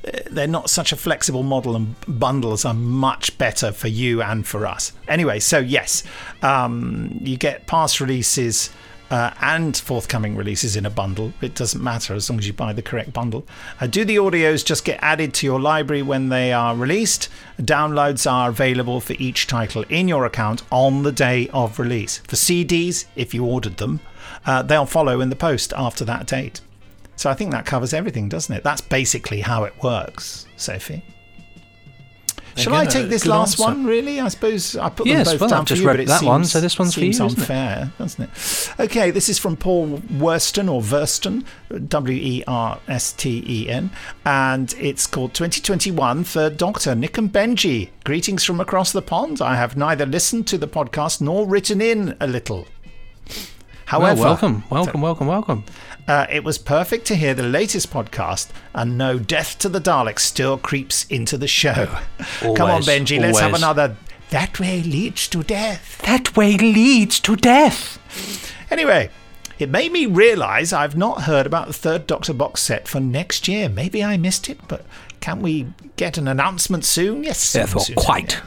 uh, they're not such a flexible model, and bundles are much better for you and for us. Anyway, so yes, um, you get past releases. Uh, and forthcoming releases in a bundle. It doesn't matter as long as you buy the correct bundle. Uh, do the audios just get added to your library when they are released? Downloads are available for each title in your account on the day of release. For CDs, if you ordered them, uh, they'll follow in the post after that date. So I think that covers everything, doesn't it? That's basically how it works, Sophie. Shall I take this good last answer. one? Really? I suppose I put Yes, them both well, down I've for just you, read but it that seems, one, so this one's for seems you, isn't it? unfair, doesn't it? Okay, this is from Paul Worston or Verston, W E R S T E N, and it's called 2021 Third Doctor Nick and Benji. Greetings from across the pond. I have neither listened to the podcast nor written in a little. However, well, welcome, welcome, welcome, welcome. Uh, it was perfect to hear the latest podcast and know Death to the Daleks still creeps into the show. Come on, Always, Benji, let's have another. That way leads to death. That way leads to death. Anyway, it made me realise I've not heard about the third Doctor box set for next year. Maybe I missed it, but can we get an announcement soon? Yes, soon, Therefore, soon, quite.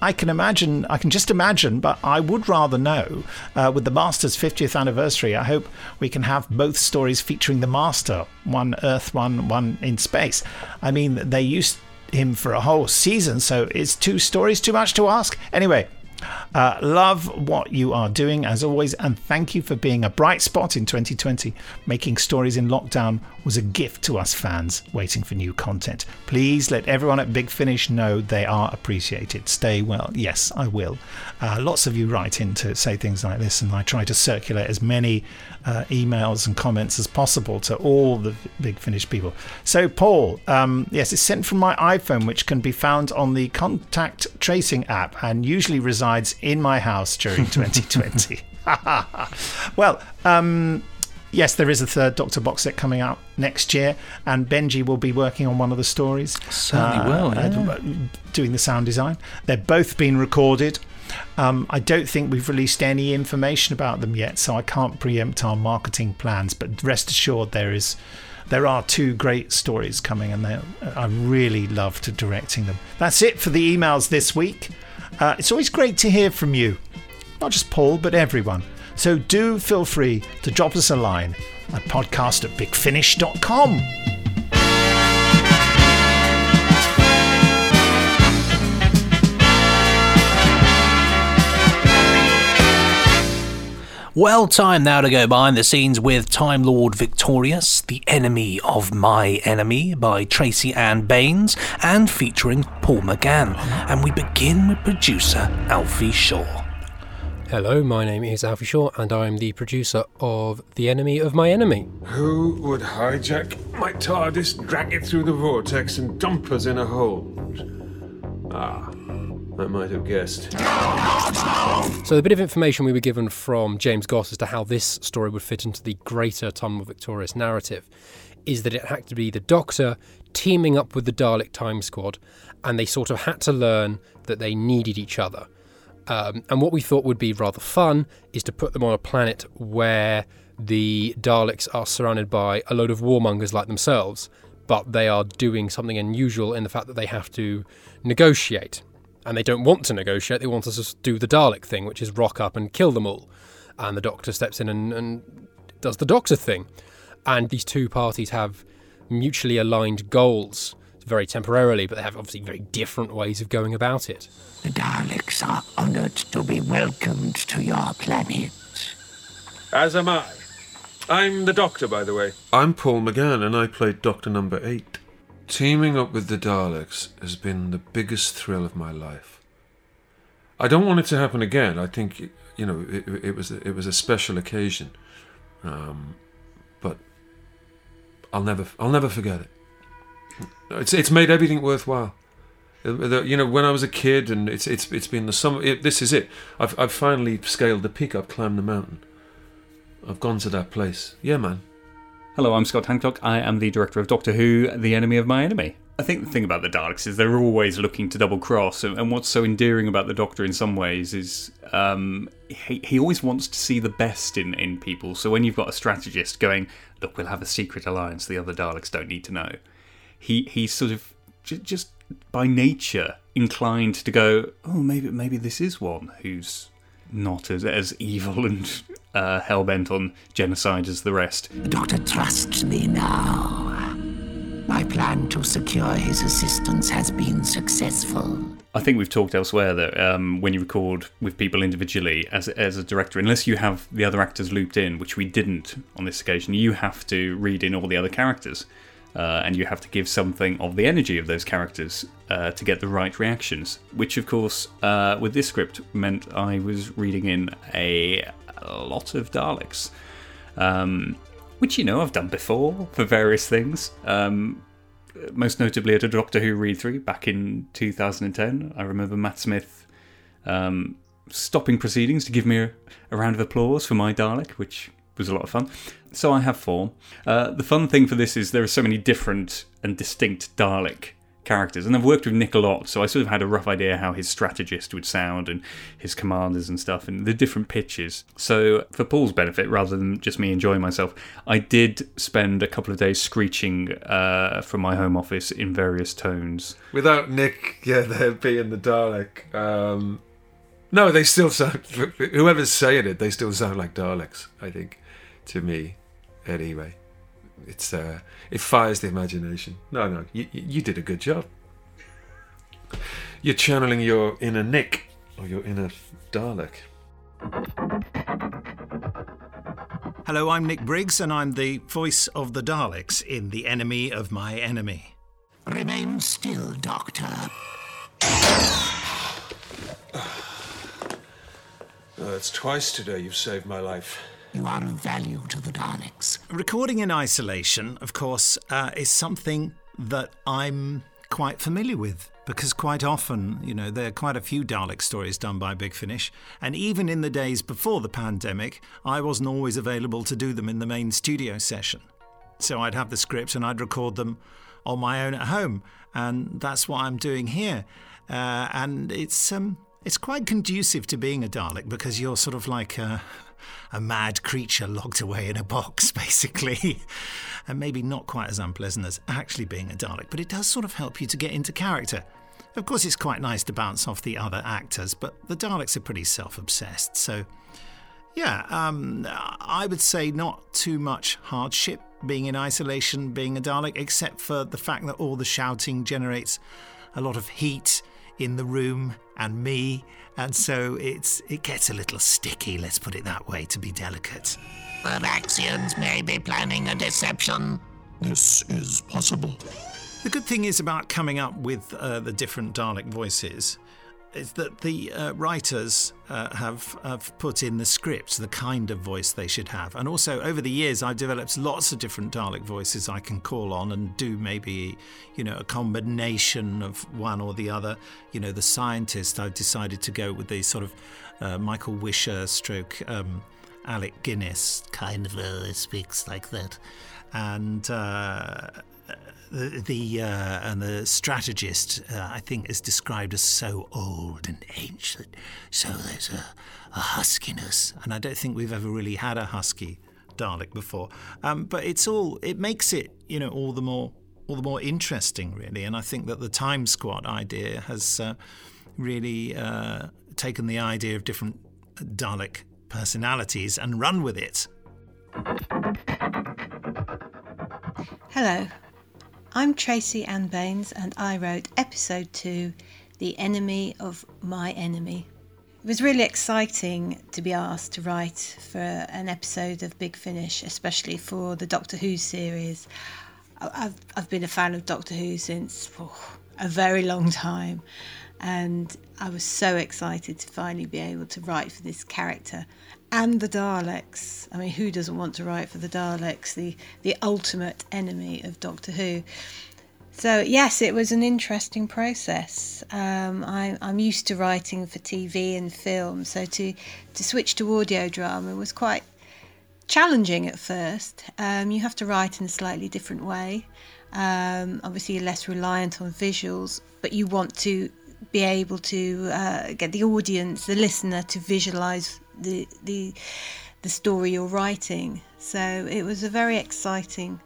I can imagine, I can just imagine, but I would rather know. Uh, with the Master's 50th anniversary, I hope we can have both stories featuring the Master one Earth, one, one in space. I mean, they used him for a whole season, so is two stories too much to ask? Anyway, uh, love what you are doing as always, and thank you for being a bright spot in 2020. Making stories in lockdown was a gift to us fans waiting for new content. Please let everyone at Big Finish know they are appreciated. Stay well. Yes, I will. Uh, lots of you write in to say things like this, and I try to circulate as many uh, emails and comments as possible to all the Big Finish people. So, Paul, um, yes, it's sent from my iPhone, which can be found on the contact tracing app and usually resides in my house during 2020. well, um, yes, there is a third Doctor box set coming out next year, and Benji will be working on one of the stories. Certainly will, yeah. uh, doing the sound design. They're both been recorded. Um, I don't think we've released any information about them yet, so I can't preempt our marketing plans. But rest assured, there is. There are two great stories coming, and I really loved directing them. That's it for the emails this week. Uh, it's always great to hear from you, not just Paul, but everyone. So do feel free to drop us a line at podcast at bigfinish.com. Well, time now to go behind the scenes with Time Lord Victorious, The Enemy of My Enemy by Tracy Ann Baines and featuring Paul McGann. And we begin with producer Alfie Shaw. Hello, my name is Alfie Shaw, and I'm the producer of The Enemy of My Enemy. Who would hijack my TARDIS, drag it through the vortex, and dump us in a hole? Ah, I might have guessed. So, the bit of information we were given from James Goss as to how this story would fit into the greater of Victorious narrative is that it had to be the Doctor teaming up with the Dalek Time Squad, and they sort of had to learn that they needed each other. Um, and what we thought would be rather fun is to put them on a planet where the Daleks are surrounded by a load of warmongers like themselves, but they are doing something unusual in the fact that they have to negotiate. And they don't want to negotiate, they want us to do the Dalek thing, which is rock up and kill them all. And the Doctor steps in and, and does the Doctor thing. And these two parties have mutually aligned goals, very temporarily, but they have obviously very different ways of going about it. The Daleks are honored to be welcomed to your planet. As am I. I'm the Doctor, by the way. I'm Paul McGann, and I played Doctor Number Eight. Teaming up with the Daleks has been the biggest thrill of my life. I don't want it to happen again. I think you know it, it was it was a special occasion, um, but I'll never I'll never forget it. It's it's made everything worthwhile. Uh, You know, when I was a kid, and it's it's it's been the summer. It, this is it. I've I've finally scaled the peak. I've climbed the mountain. I've gone to that place. Yeah, man. Hello, I'm Scott Handcock. I am the director of Doctor Who, The Enemy of My Enemy. I think the thing about the Daleks is they're always looking to double cross, and, what's so endearing about the Doctor in some ways is um, he, he always wants to see the best in, in people. So when you've got a strategist going, look, we'll have a secret alliance the other Daleks don't need to know, he he's sort of j- just by nature inclined to go, oh, maybe maybe this is one who's not as as evil and uh, hell bent on genocide as the rest. The Doctor, trust me now. My plan to secure his assistance has been successful. I think we've talked elsewhere that um, when you record with people individually as as a director, unless you have the other actors looped in, which we didn't on this occasion, you have to read in all the other characters. Uh, and you have to give something of the energy of those characters uh, to get the right reactions. Which, of course, uh, with this script meant I was reading in a, lot of Daleks, um, which you know I've done before for various things. Um, most notably at a Doctor Who read through back in 2010. I remember Matt Smith um, stopping proceedings to give me a, a round of applause for my Dalek, which was a lot of fun. So I have four. Uh, the fun thing for this is there are so many different and distinct Dalek characters, and I've worked with Nick a lot, so I sort of had a rough idea how his strategist would sound and his commanders and stuff, and the different pitches. So for Paul's benefit, rather than just me enjoying myself, I did spend a couple of days screeching uh, from my home office in various tones. Without Nick, yeah, there being the Dalek. Um, no, they still sound. Whoever's saying it, they still sound like Daleks. I think, to me, anyway. It's uh, it fires the imagination. No, no, you you did a good job. You're channeling your inner Nick or your inner Dalek. Hello, I'm Nick Briggs, and I'm the voice of the Daleks in The Enemy of My Enemy. Remain still, Doctor. Oh, it's twice today you've saved my life. You are of value to the Daleks. Recording in isolation, of course, uh, is something that I'm quite familiar with because quite often, you know, there are quite a few Dalek stories done by Big Finish, and even in the days before the pandemic, I wasn't always available to do them in the main studio session. So I'd have the script and I'd record them on my own at home, and that's what I'm doing here. Uh, and it's um, it's quite conducive to being a Dalek because you're sort of like a mad creature locked away in a box, basically. and maybe not quite as unpleasant as actually being a Dalek, but it does sort of help you to get into character. Of course, it's quite nice to bounce off the other actors, but the Daleks are pretty self obsessed, so. Yeah, um, I would say not too much hardship being in isolation, being a Dalek, except for the fact that all the shouting generates a lot of heat in the room and me, and so it's it gets a little sticky. Let's put it that way to be delicate. The Vaxians may be planning a deception. This is possible. The good thing is about coming up with uh, the different Dalek voices is that the uh, writers uh, have, have put in the script the kind of voice they should have. And also, over the years, I've developed lots of different Dalek voices I can call on and do maybe, you know, a combination of one or the other. You know, the scientist, I've decided to go with the sort of uh, Michael Wisher stroke um, Alec Guinness kind of uh, speaks like that. And uh, the, the uh, and the strategist uh, I think is described as so old and ancient. So there's a, a huskiness, and I don't think we've ever really had a husky Dalek before. Um, but it's all it makes it you know all the more all the more interesting really, and I think that the Time Squad idea has uh, really uh, taken the idea of different Dalek personalities and run with it. Hello, I'm Tracy Ann Baines, and I wrote episode two, The Enemy of My Enemy. It was really exciting to be asked to write for an episode of Big Finish, especially for the Doctor Who series. I've, I've been a fan of Doctor Who since oh, a very long time, and I was so excited to finally be able to write for this character and the Daleks. I mean, who doesn't want to write for the Daleks, the, the ultimate enemy of Doctor Who? So, yes, it was an interesting process. Um, I, am used to writing for TV and film, so to, to switch to audio drama was quite challenging at first. Um, you have to write in a slightly different way. Um, obviously, you're less reliant on visuals, but you want to be able to uh, get the audience, the listener, to visualize the the the story you're writing. So it was a very exciting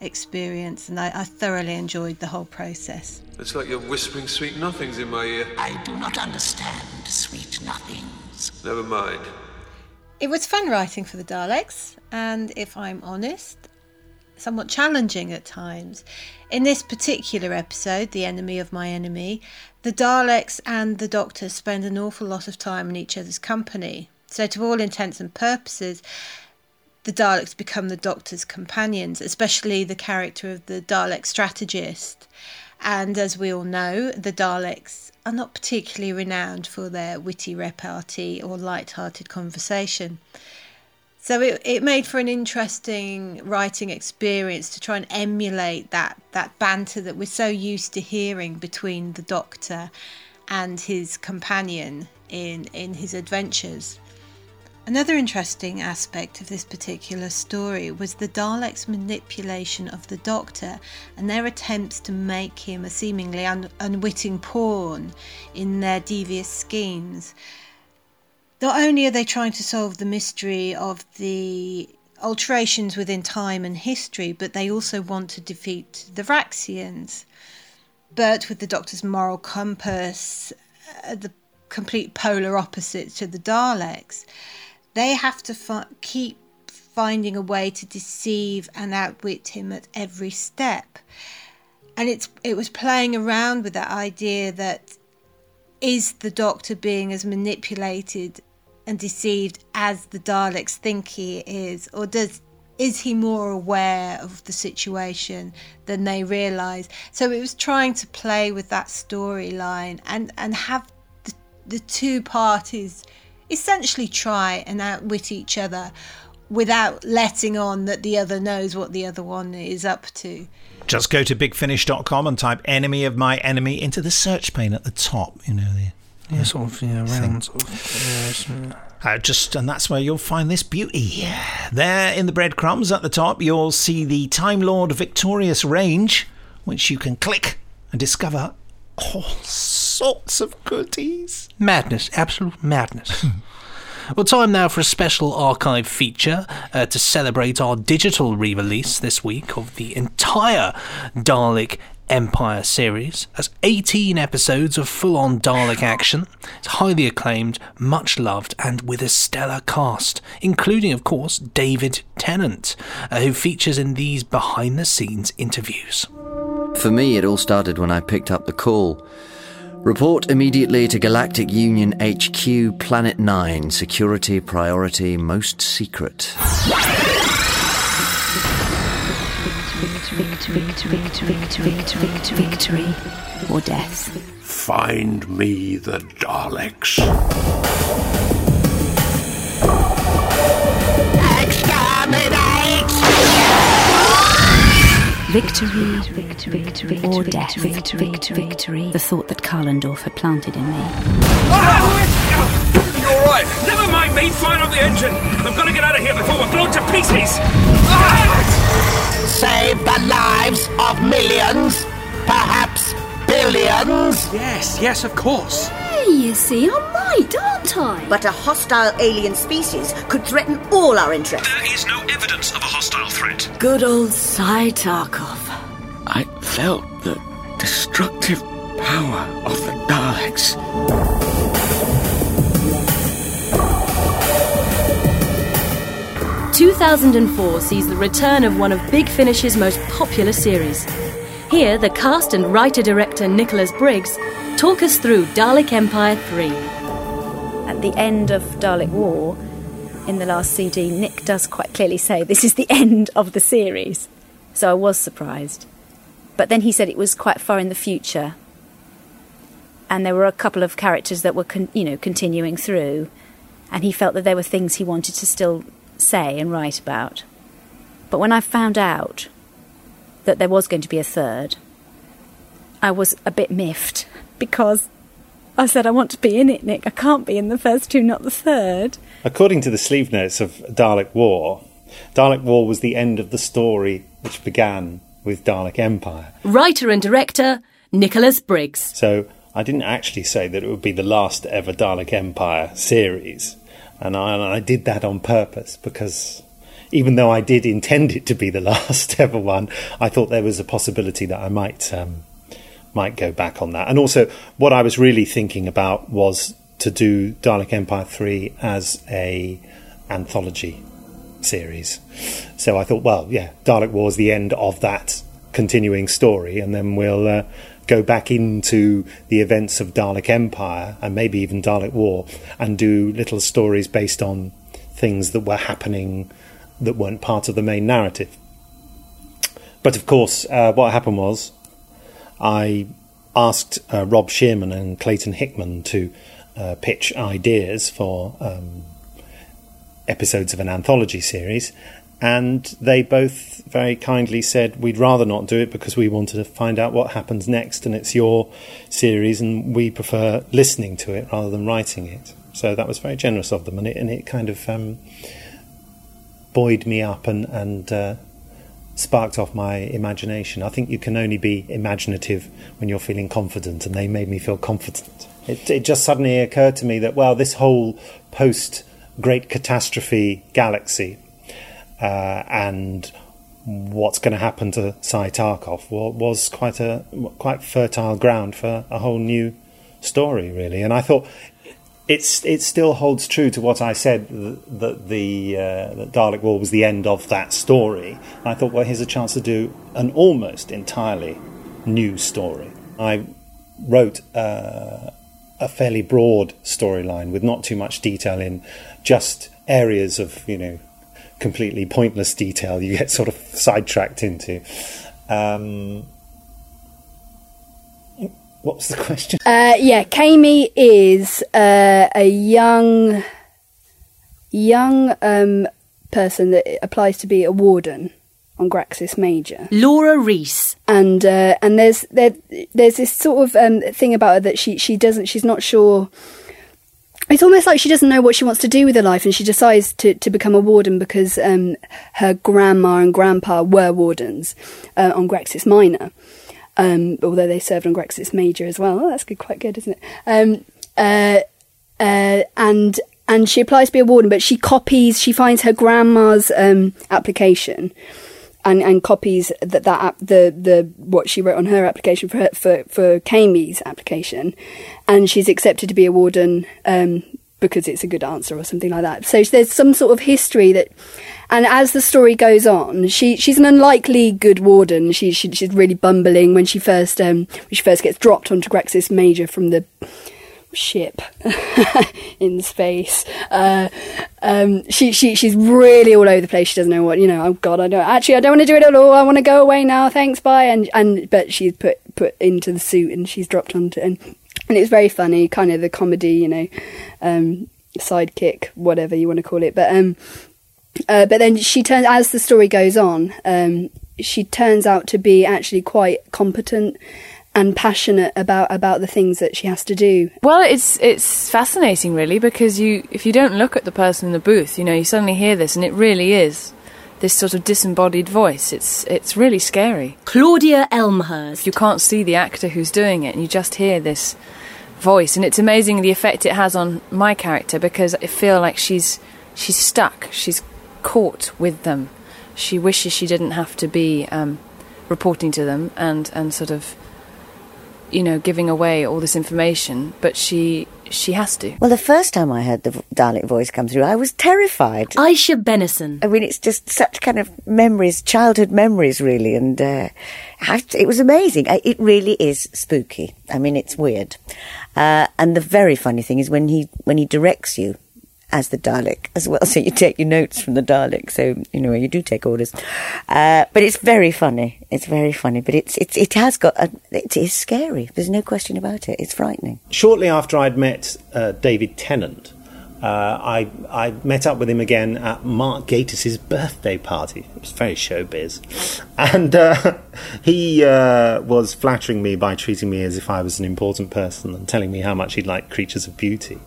experience, and I, I, thoroughly enjoyed the whole process. It's like you're whispering sweet nothings in my ear. I do not understand sweet nothings. Never mind. It was fun writing for the Daleks, and if I'm honest, somewhat challenging at times. In this particular episode, The Enemy of My Enemy, the Daleks and the Doctor spend an awful lot of time in each other's company. So, to all intents and purposes, the Daleks become the Doctor's companions, especially the character of the Dalek strategist. And as we all know, the Daleks are not particularly renowned for their witty repartee or light-hearted conversation. So it, it made for an interesting writing experience to try and emulate that, that banter that we're so used to hearing between the Doctor and his companion in, in his adventures. Another interesting aspect of this particular story was the Daleks' manipulation of the Doctor and their attempts to make him a seemingly un- unwitting pawn in their devious schemes. Not only are they trying to solve the mystery of the alterations within time and history, but they also want to defeat the Vraxians. But with the Doctor's moral compass, uh, the complete polar opposite to the Daleks they have to keep finding a way to deceive and outwit him at every step. And it's it was playing around with that idea that is the doctor being as manipulated and deceived as the Daleks think he is, or does is he more aware of the situation than they realize? So it was trying to play with that storyline and and have the, the two parties essentially try and outwit each other without letting on that the other knows what the other one is up to. Just go to bigfinish.com and type enemy of my enemy into the search pane at the top, you know. The, yeah, sort of, yeah, round sort of. Yeah, uh, just and that's where you'll find this beauty. There in the breadcrumbs at the top, you'll see the Time Lord Victorious range, which you can click and discover all sorts of goodies. Madness, absolute madness. Well, time now for a special archive feature uh, to celebrate our digital re release this week of the entire Dalek Empire series. That's 18 episodes of full on Dalek action. It's highly acclaimed, much loved, and with a stellar cast, including, of course, David Tennant, uh, who features in these behind the scenes interviews. For me, it all started when I picked up the call. Report immediately to Galactic Union HQ, Planet 9, security priority most secret. Victory or death. Find me the Daleks. Victory, victory, victory, or death, victory, victory, victory. The thought that Kalendorf had planted in me. You're all right? Never mind me. Fire up the engine. I've got to get out of here before we're blown to pieces. Save the lives of millions, perhaps billions. Yes, yes, of course. Hey, you see, I'm right, aren't I? But a hostile alien species could threaten all our interests. There is no evidence of a hostile threat. Good old Cy Tarkov. I felt the destructive power of the Daleks. 2004 sees the return of one of Big Finish's most popular series. Here, the cast and writer director Nicholas Briggs talk us through Dalek Empire 3. At the end of Dalek War, in the last CD, Nick does quite clearly say this is the end of the series. So I was surprised. But then he said it was quite far in the future. And there were a couple of characters that were, con- you know, continuing through. And he felt that there were things he wanted to still say and write about. But when I found out that there was going to be a third, I was a bit miffed because I said, I want to be in it, Nick. I can't be in the first two, not the third. According to the sleeve notes of Dalek War, Dalek War was the end of the story which began with Dalek Empire. Writer and director Nicholas Briggs. So I didn't actually say that it would be the last ever Dalek Empire series. And I, and I did that on purpose because even though I did intend it to be the last ever one, I thought there was a possibility that I might um, might go back on that. And also, what I was really thinking about was to do Dalek Empire 3 as a anthology series. So I thought, well, yeah, Dalek War is the end of that continuing story, and then we'll uh, go back into the events of Dalek Empire and maybe even Dalek War and do little stories based on things that were happening that weren't part of the main narrative. But of course, uh, what happened was I asked uh, Rob Shearman and Clayton Hickman to uh, pitch ideas for um, episodes of an anthology series, and they both very kindly said we'd rather not do it because we wanted to find out what happens next, and it's your series, and we prefer listening to it rather than writing it. So that was very generous of them, and it and it kind of um, buoyed me up and and uh, sparked off my imagination. I think you can only be imaginative when you're feeling confident, and they made me feel confident. It, it just suddenly occurred to me that, well, this whole post great catastrophe galaxy uh, and what's going to happen to Sai Tarkov was quite a quite fertile ground for a whole new story, really. And I thought it's it still holds true to what I said that the uh, that Dalek War was the end of that story. I thought, well, here's a chance to do an almost entirely new story. I wrote uh, a fairly broad storyline with not too much detail in just areas of you know completely pointless detail you get sort of sidetracked into. Um, what was the question? Uh, yeah, Kami is uh, a young, young um, person that applies to be a warden on Graxis Major. Laura Reese. And uh, and there's there there's this sort of um, thing about her that she she doesn't she's not sure. It's almost like she doesn't know what she wants to do with her life, and she decides to, to become a warden because um, her grandma and grandpa were wardens uh, on Graxis Minor, um, although they served on Graxis Major as well. Oh, that's good, quite good, isn't it? Um, uh, uh, and and she applies to be a warden, but she copies. She finds her grandma's um, application and, and copies that that the the what she wrote on her application for her, for for Kami's application, and she's accepted to be a warden um, because it's a good answer or something like that. So there's some sort of history that, and as the story goes on, she she's an unlikely good warden. She, she she's really bumbling when she first um when she first gets dropped onto Graxis Major from the ship in space. Uh, um, she she she's really all over the place. She doesn't know what you know. Oh God, I don't actually. I don't want to do it at all. I want to go away now. Thanks, bye. And and but she's put put into the suit and she's dropped onto and and it's very funny, kind of the comedy, you know, um, sidekick, whatever you want to call it. But um, uh, but then she turns as the story goes on. Um, she turns out to be actually quite competent and passionate about about the things that she has to do. Well, it's it's fascinating, really, because you if you don't look at the person in the booth, you know, you suddenly hear this, and it really is this sort of disembodied voice. It's it's really scary. Claudia Elmhirst. You can't see the actor who's doing it, and you just hear this voice, and it's amazing the effect it has on my character because I feel like she's she's stuck, she's caught with them. She wishes she didn't have to be um, reporting to them and and sort of you know, giving away all this information, but she she has to. Well, the first time I heard the Dalek voice come through, I was terrified. Aisha Benison. I mean, it's just such kind of memories, childhood memories, really, and uh, it was amazing. It really is spooky. I mean, it's weird, uh, and the very funny thing is when he when he directs you as the Dalek as well. So you take your notes from the Dalek. So you know you do take orders. Uh, but it's very funny. It's very funny. But it's it's it has got a, it is scary. There's no question about it. It's frightening. Shortly after I'd met uh, David Tennant. Uh, I I met up with him again at Mark Gatiss' birthday party. It was very showbiz, and uh, he uh, was flattering me by treating me as if I was an important person and telling me how much he liked Creatures of Beauty.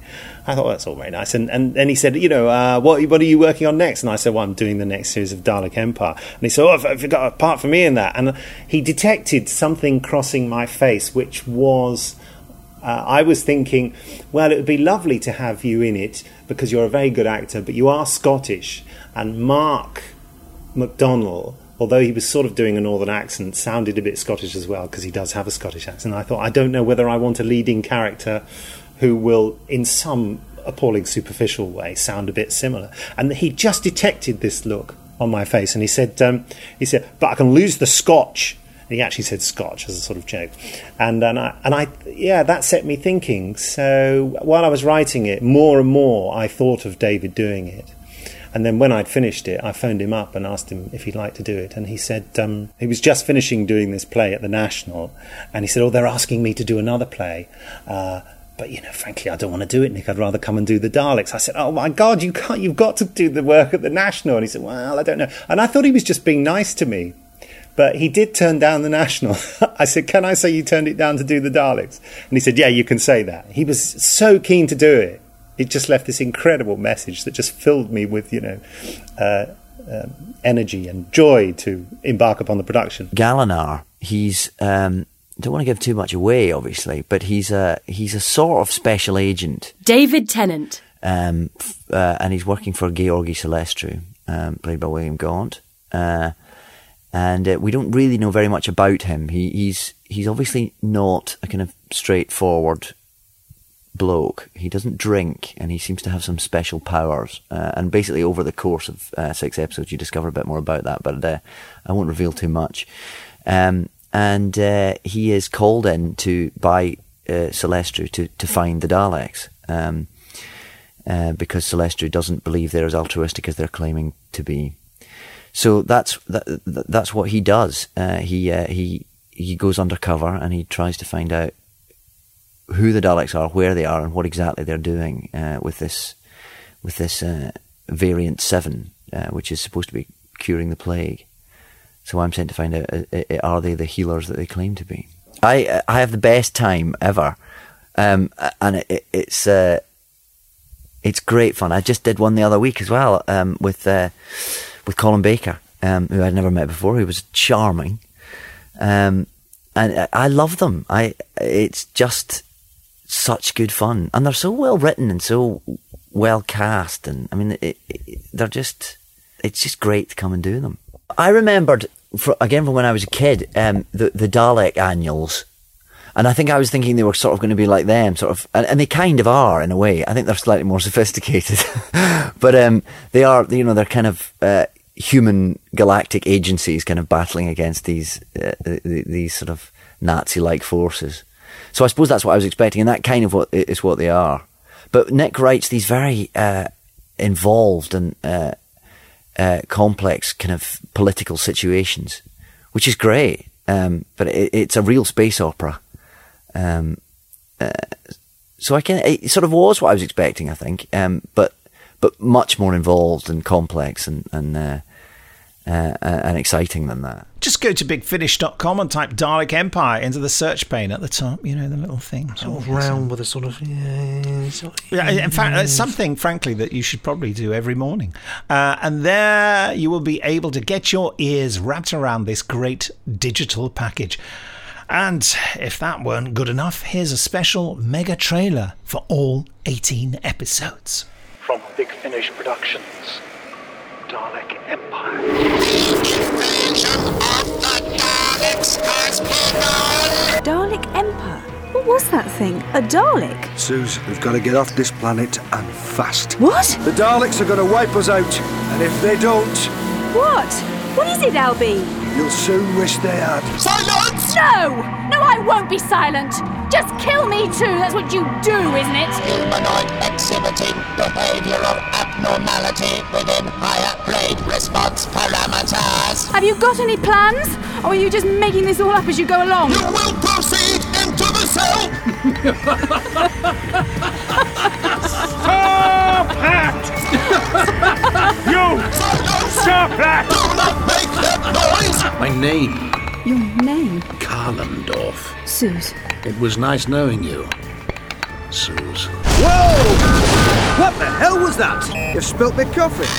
I thought that's all very nice, and and then he said, you know, uh, what what are you working on next? And I said, well, I'm doing the next series of Dalek Empire. And he said, oh, have you got a part for me in that? And he detected something crossing my face, which was uh, I was thinking, well, it would be lovely to have you in it because you're a very good actor, but you are Scottish. And Mark McDonnell, although he was sort of doing a northern accent, sounded a bit Scottish as well because he does have a Scottish accent. I thought, I don't know whether I want a leading character who will, in some appalling superficial way, sound a bit similar. And he just detected this look on my face, and he said, um, "He said, but I can lose the scotch." He actually said scotch as a sort of joke, and and I, and I yeah that set me thinking. So while I was writing it, more and more I thought of David doing it. And then when I'd finished it, I phoned him up and asked him if he'd like to do it. And he said um, he was just finishing doing this play at the National. And he said, Oh, they're asking me to do another play. Uh, but you know, frankly, I don't want to do it, Nick. I'd rather come and do the Daleks. I said, "Oh my God, you can't! You've got to do the work at the National." And he said, "Well, I don't know." And I thought he was just being nice to me, but he did turn down the National. I said, "Can I say you turned it down to do the Daleks?" And he said, "Yeah, you can say that." He was so keen to do it. It just left this incredible message that just filled me with, you know, uh, um, energy and joy to embark upon the production. Galanar, he's um, don't want to give too much away, obviously, but he's a he's a sort of special agent, David Tennant. um, f- uh, and he's working for Georgi Celestru, um, played by William Gaunt. Uh, and uh, we don't really know very much about him. He, he's he's obviously not a kind of straightforward bloke. He doesn't drink, and he seems to have some special powers. Uh, and basically, over the course of uh, six episodes, you discover a bit more about that. But uh, I won't reveal too much. Um, and uh, he is called in to by uh, Celestru to to find the Daleks. Um, because Celestru doesn't believe they're as altruistic as they're claiming to be. So that's that, that- that's what he does. Uh, he uh, he he goes undercover and he tries to find out who the Daleks are, where they are, and what exactly they're doing uh, with this with this uh, variant seven, uh, which is supposed to be curing the plague. So I'm sent to find out: uh, are they the healers that they claim to be? I I have the best time ever, um, and it, it, it's. It's great fun. I just did one the other week as well um, with with Colin Baker, um, who I'd never met before. He was charming, um, and I- love them. I it's just such good fun, and they're so well written and so well cast. And I mean, it, it, they're just it's just great to come and do them. I remembered fr again from when I was a kid um, the the Dalek annuals. And I think I was thinking they were sort of going to be like them, sort of, and, and they kind of are in a way. I think they're slightly more sophisticated, but um, they are, you know, they're kind of uh, human galactic agencies, kind of battling against these uh, these sort of Nazi-like forces. So I suppose that's what I was expecting, and that kind of what is what they are. But Nick writes these very uh, involved and uh, uh, complex kind of political situations, which is great. Um, but it, it's a real space opera. Um, uh, so I can it sort of was what I was expecting, I think. Um, but but much more involved and complex and and uh, uh, and exciting than that. Just go to bigfinish.com and type Dalek Empire into the search pane at the top. You know, the little thing. Sort of round with a sort of yeah, sort of- Yeah, in fact, it's something, frankly, that you should probably do every morning. Uh, and there you will be able to get your ears wrapped around this great digital package. And if that weren't good enough, here's a special mega trailer for all 18 episodes. From Big Finish Productions, Dalek Empire. The infation of the Daleks has been! Dalek Empire? What was that thing? A Dalek? Suze, we've got to get off this planet and fast. What? The Daleks are going to wipe us out, and if they don't, What? What is it, Albie? you'll soon wish they had. Silence! No! No, I won't be silent! Just kill me too, that's what you do, isn't it? Humanoid exhibiting behavior of abnormality within higher grade response parameters. Have you got any plans? Or are you just making this all up as you go along? You will proceed into the cell! Stop that! you! Stop that! Do not make that noise! My name, Your name? Kalendorf. Suze. It was nice knowing you, Suze. Whoa! What the hell was that? You've spilt my coffee.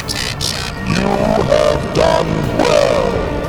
You have done well.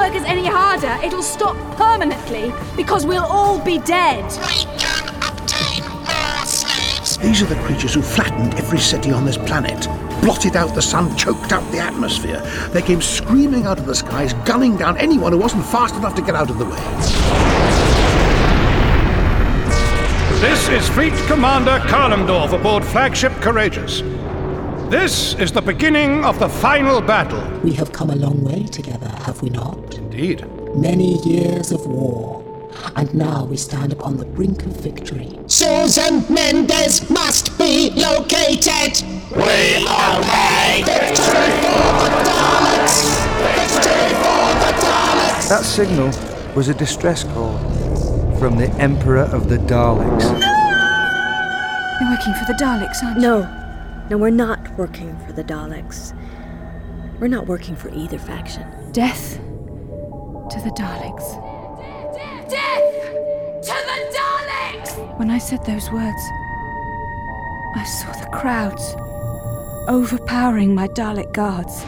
Work us any harder, it'll stop permanently because we'll all be dead. We can obtain more slaves These are the creatures who flattened every city on this planet, blotted out the sun, choked out the atmosphere. They came screaming out of the skies, gunning down anyone who wasn't fast enough to get out of the way. This is Fleet Commander Kalendorf aboard flagship Courageous. This is the beginning of the final battle. We have come a long way together, have we not? Indeed. Many years of war. And now we stand upon the brink of victory. Susan Mendez must be located. We obey. Victory for the Daleks. Victory for the Daleks. That signal was a distress call from the Emperor of the Daleks. You're working for the Daleks, aren't you? No. No, we're not working for the Daleks. We're not working for either faction. Death to the Daleks. Death to the Daleks! When I said those words, I saw the crowds overpowering my Dalek guards.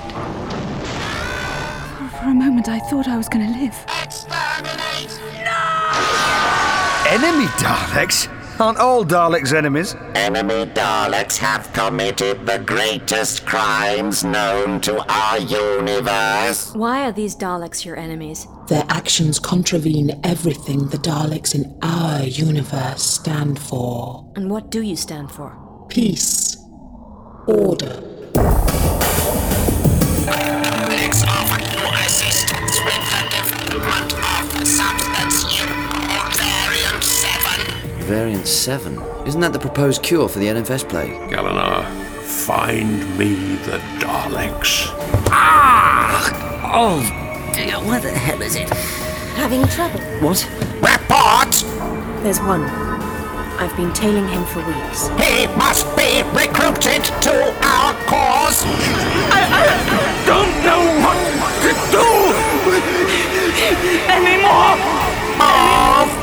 For, for a moment, I thought I was going to live. Exterminate! No! Enemy Daleks? Aren't all Daleks enemies? Enemy Daleks have committed the greatest crimes known to our universe. Why are these Daleks your enemies? Their actions contravene everything the Daleks in our universe stand for And what do you stand for? peace, order. Variant 7? Isn't that the proposed cure for the NFS plague? Galanar, find me the Daleks. Ah! Oh, dear, where the hell is it? Having trouble? What? Report! There's one. I've been tailing him for weeks. He must be recruited to our cause. I, I don't know what to do anymore. And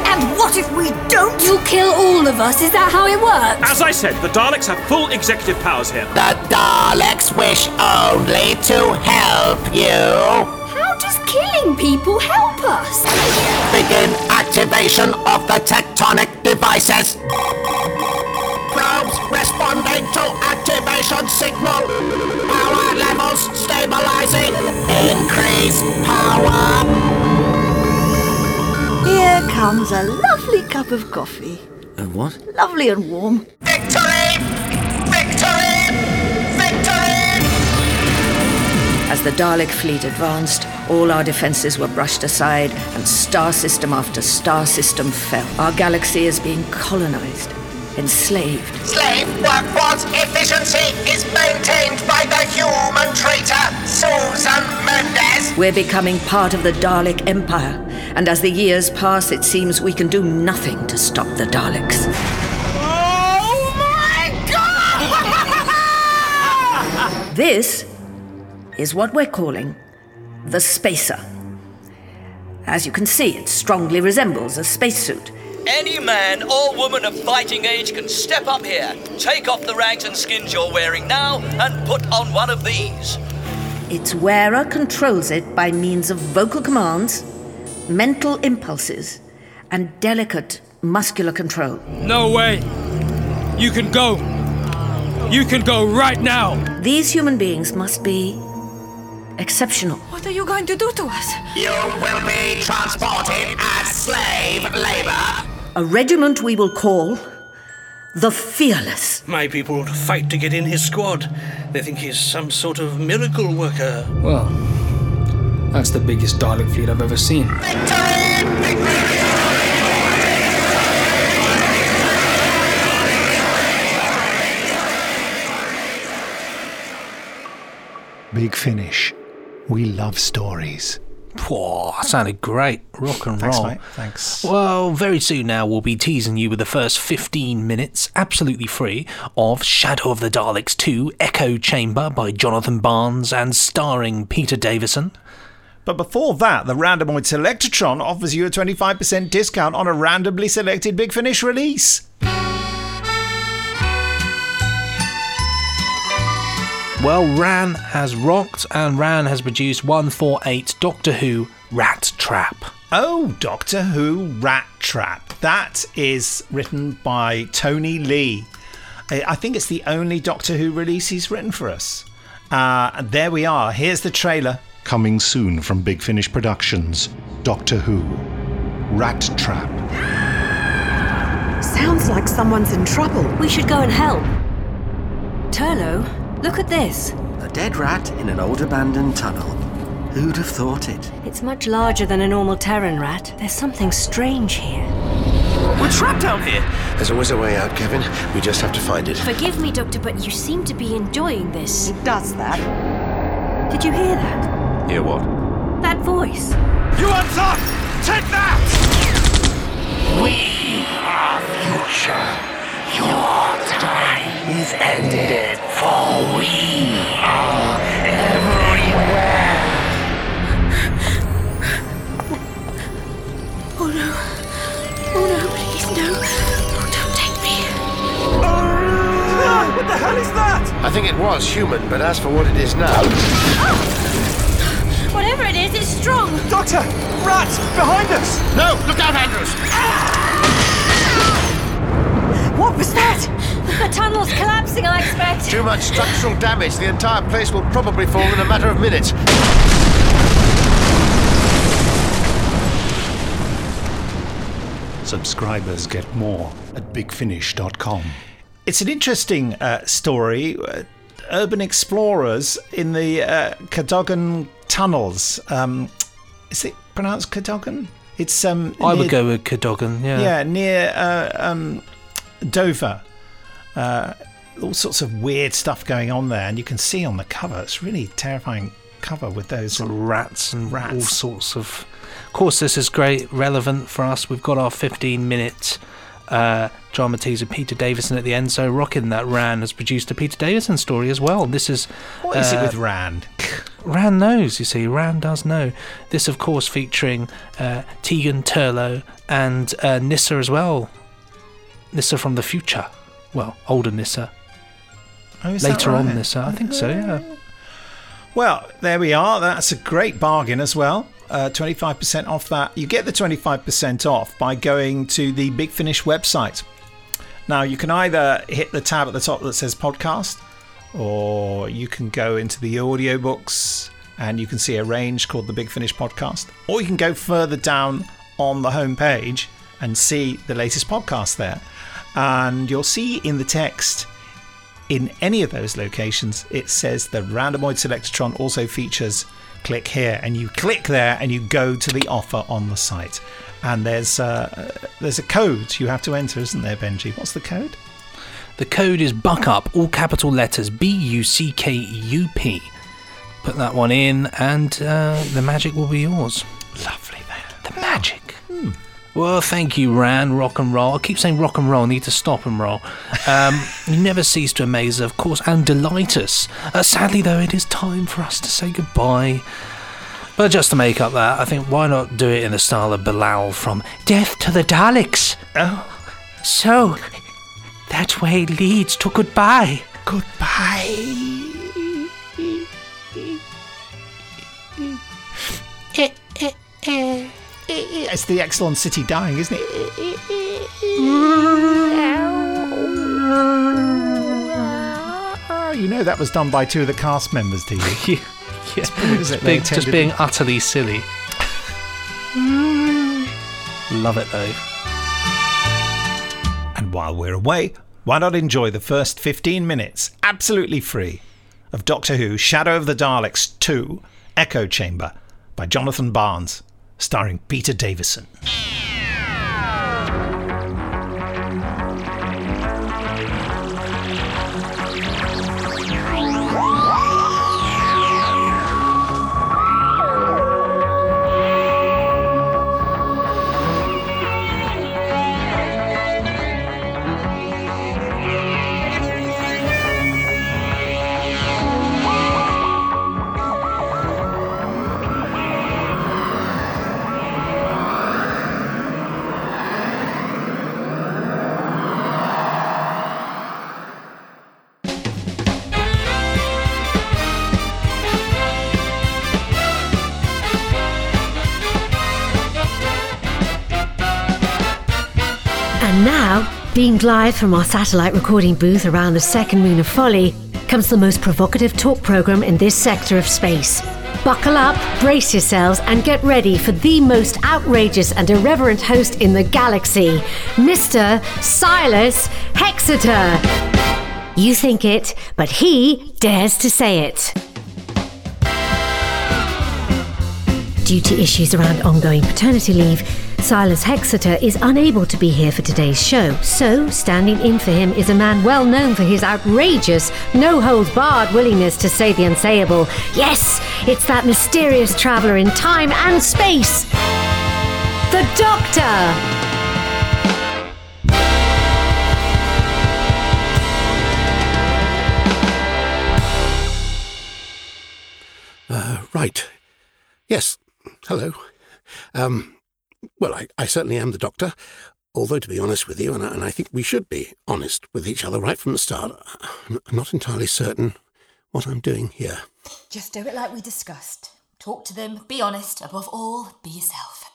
what if we don't? You'll kill all of us, is that how it works? As I said, the Daleks have full executive powers here. The Daleks wish only to help you. How does killing people help us? Begin activation of the tectonic devices. Probes responding to activation signal. Power levels stabilizing. Increase power. Here comes a lovely cup of coffee. Uh, what? Lovely and warm. Victory! Victory! Victory! As the Dalek fleet advanced, all our defenses were brushed aside, and star system after star system fell. Our galaxy is being colonized, enslaved. Slave workforce efficiency is maintained by the human traitor, Susan Mendez. We're becoming part of the Dalek Empire, and as the years pass, it seems we can do nothing to stop the Daleks. Oh my god! This is what we're calling the Spacer. As you can see, it strongly resembles a spacesuit. Any man or woman of fighting age can step up here, take off the rags and skins you're wearing now, and put on one of these. Its wearer controls it by means of vocal commands, mental impulses, and delicate muscular control. No way. You can go. You can go right now. These human beings must be exceptional. What are you going to do to us? You will be transported as slave labor. A regiment we will call the Fearless. My people fight to get in his squad. They think he's some sort of miracle worker. Well, that's the biggest Dalek fleet I've ever seen. Big Finish. We love stories. Whoa, sounded great. Rock and Thanks, roll. mate. Thanks. Well, very soon now we'll be teasing you with the first 15 minutes, absolutely free, of Shadow of the Daleks 2 Echo Chamber by Jonathan Barnes and starring Peter Davison. But before that, the Randomoid Selectatron offers you a 25% discount on a randomly selected Big Finish release. Well, Ran has rocked and Ran has produced 148 Doctor Who Rat Trap. Oh, Doctor Who Rat Trap. That is written by Tony Lee. I I think it's the only Doctor Who release he's written for us. Uh, and there we are. Here's the trailer. Coming soon from Big Finish Productions Doctor Who Rat Trap. Sounds like someone's in trouble. We should go and help. Turlough, look at this. A dead rat in an old abandoned tunnel. Who'd have thought it? It's much larger than a normal Terran rat. There's something strange here. We're trapped down here! There's always a way out, Kevin. We just have to find it. Forgive me, Doctor, but you seem to be enjoying this. It does that. Did you hear that? Hear what? That voice. You on top! Take that! We are future. Your time is ended, for we are everywhere. Oh no. Oh no, please no. Oh, don't take me. Ah, what the hell is that? I think it was human, but as for what it is now. Whatever it is, it's strong. Doctor! Rats! Behind us! No! Look out, Andrews! What was that? The tunnel's collapsing, I expect. Too much structural damage. The entire place will probably fall in a matter of minutes. Subscribers get more at bigfinish.com. It's an interesting uh, story. Uh, urban explorers in the uh, Cadogan tunnels. Um, is it pronounced Cadogan? It's um. I would go with Cadogan. Yeah. Yeah, near uh, um, Dover. Uh, all sorts of weird stuff going on there, and you can see on the cover. It's really terrifying cover with those rats and rats. all sorts of. Of course, this is great, relevant for us. We've got our 15 minute uh, drama teaser, Peter Davison at the end. So, rocking that Ran has produced a Peter Davison story as well. This is. What is it uh, with Rand? Ran knows, you see. Ran does know. This, of course, featuring uh, Tegan Turlough and uh, Nyssa as well. Nyssa from the future. Well, older Nyssa. Oh, Later on right? Nyssa, I think so, yeah. Well, there we are. That's a great bargain as well. Uh, 25% off that. You get the 25% off by going to the Big Finish website. Now, you can either hit the tab at the top that says podcast, or you can go into the audiobooks and you can see a range called the Big Finish podcast, or you can go further down on the homepage and see the latest podcast there. And you'll see in the text in any of those locations, it says the Randomoid Selectatron also features click here, and you click there and you go to the offer on the site. And there's uh, there's a code you have to enter, isn't there, Benji? What's the code? The code is Buckup, all capital letters B U C K U P. Put that one in, and uh, the magic will be yours. Lovely, then. The magic. Well, thank you, Ran. Rock and roll. I keep saying rock and roll. I need to stop and roll. Um, you never cease to amaze us, of course, and delight us. Uh, sadly, though, it is time for us to say goodbye. But just to make up that, I think why not do it in the style of Bellal from Death to the Daleks? Oh. So, that way leads to goodbye. Goodbye. It's the Exxilon City dying, isn't it? You know that was done by two of the cast members, do you? yeah, It's brilliant, isn't just it? Being, just intended- being utterly silly. Love it though. And while we're away, why not enjoy the first 15 minutes, absolutely free, of Doctor Who Shadow of the Daleks 2 Echo Chamber by Jonathan Barnes, starring Peter Davison. Beamed live from our satellite recording booth around the second moon of Folly comes the most provocative talk program in this sector of space. Buckle up, brace yourselves, and get ready for the most outrageous and irreverent host in the galaxy, Mr. Silas Hexeter. You think it, but he dares to say it. Due to issues around ongoing paternity leave, Silas Hexeter is unable to be here for today's show, so standing in for him is a man well known for his outrageous, no holds barred willingness to say the unsayable. Yes, it's that mysterious traveller in time and space, the Doctor! Uh, right. Yes. Hello. Um, well, I, I certainly am the doctor. Although, to be honest with you, and I, and I think we should be honest with each other right from the start, I'm not entirely certain what I'm doing here. Just do it like we discussed. Talk to them, be honest, above all, be yourself.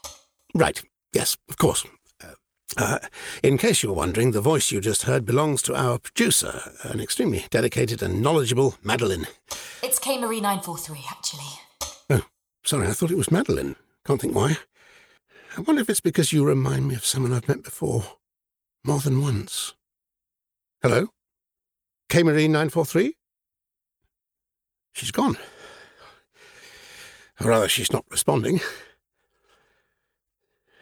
Right. Yes, of course. Uh, uh, in case you're wondering, the voice you just heard belongs to our producer, an extremely dedicated and knowledgeable Madeline. It's K Marie 943, actually. Oh, sorry, I thought it was Madeline. Can't think why. I wonder if it's because you remind me of someone I've met before. More than once. Hello? K Marie 943? She's gone. Or rather, she's not responding.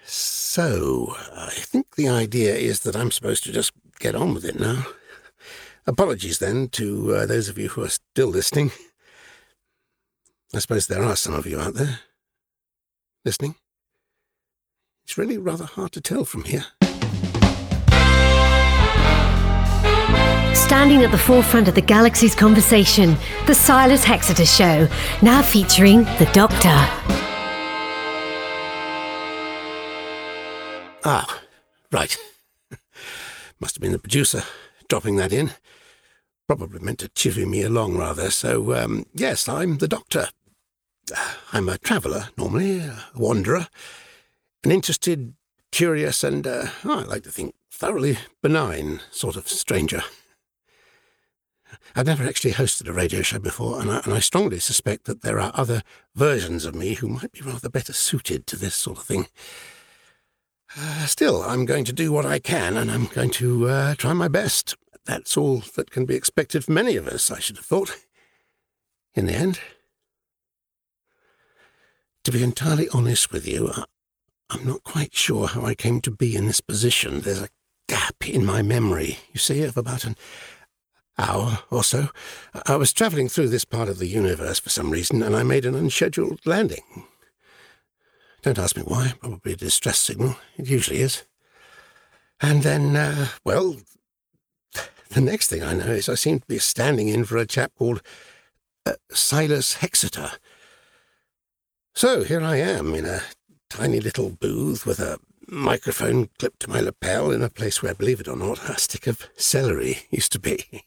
So, I think the idea is that I'm supposed to just get on with it now. Apologies then to uh, those of you who are still listening. I suppose there are some of you out there listening. It's really rather hard to tell from here. Standing at the forefront of the galaxy's conversation, the Silas Hexeter Show, now featuring the Doctor. Ah, right. Must have been the producer dropping that in. Probably meant to chivvy me along rather. So, um, yes, I'm the Doctor. I'm a traveller, normally, a wanderer, an interested, curious, and, uh, I like to think, thoroughly benign sort of stranger. I've never actually hosted a radio show before, and I, and I strongly suspect that there are other versions of me who might be rather better suited to this sort of thing. Uh, still, I'm going to do what I can, and I'm going to uh, try my best. That's all that can be expected from any of us, I should have thought. In the end. To be entirely honest with you, I'm not quite sure how I came to be in this position. There's a gap in my memory, you see, of about an hour or so. I was travelling through this part of the universe for some reason, and I made an unscheduled landing. Don't ask me why, probably a distress signal. It usually is. And then, uh, well, the next thing I know is I seem to be standing in for a chap called uh, Silas Hexeter. So here I am in a tiny little booth with a microphone clipped to my lapel in a place where, believe it or not, a stick of celery used to be.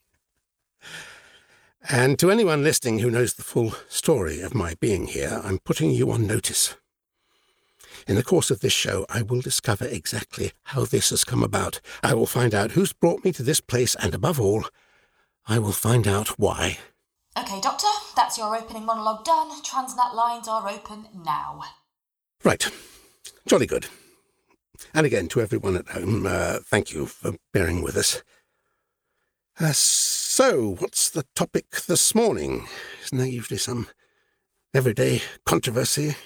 And to anyone listening who knows the full story of my being here, I'm putting you on notice. In the course of this show, I will discover exactly how this has come about. I will find out who's brought me to this place, and above all, I will find out why. Okay, Doctor, that's your opening monologue done. Transnet lines are open now. Right. Jolly good. And again, to everyone at home, uh, thank you for bearing with us. Uh, so, what's the topic this morning? Isn't there usually some everyday controversy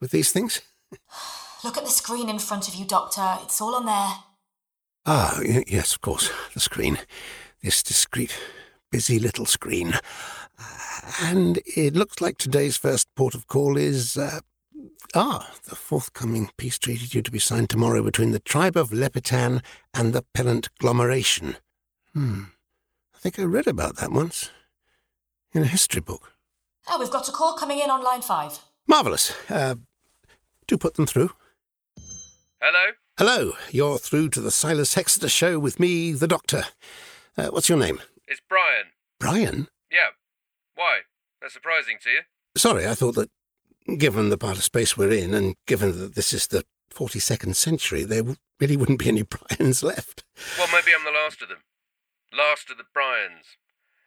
with these things? Look at the screen in front of you, Doctor. It's all on there. Ah, y- yes, of course, the screen. This discreet, busy little screen. And it looks like today's first port of call is. Uh, ah, the forthcoming peace treaty due to be signed tomorrow between the tribe of Lepitan and the Pellant Glomeration. Hmm. I think I read about that once. In a history book. Oh, we've got a call coming in on line five. Marvellous. Uh, do put them through. Hello? Hello, you're through to the Silas Hexeter show with me, the Doctor. Uh, what's your name? It's Brian. Brian? Yeah. Why? That's surprising to you? Sorry, I thought that given the part of space we're in, and given that this is the 42nd century, there really wouldn't be any Brians left. Well, maybe I'm the last of them. Last of the Brians.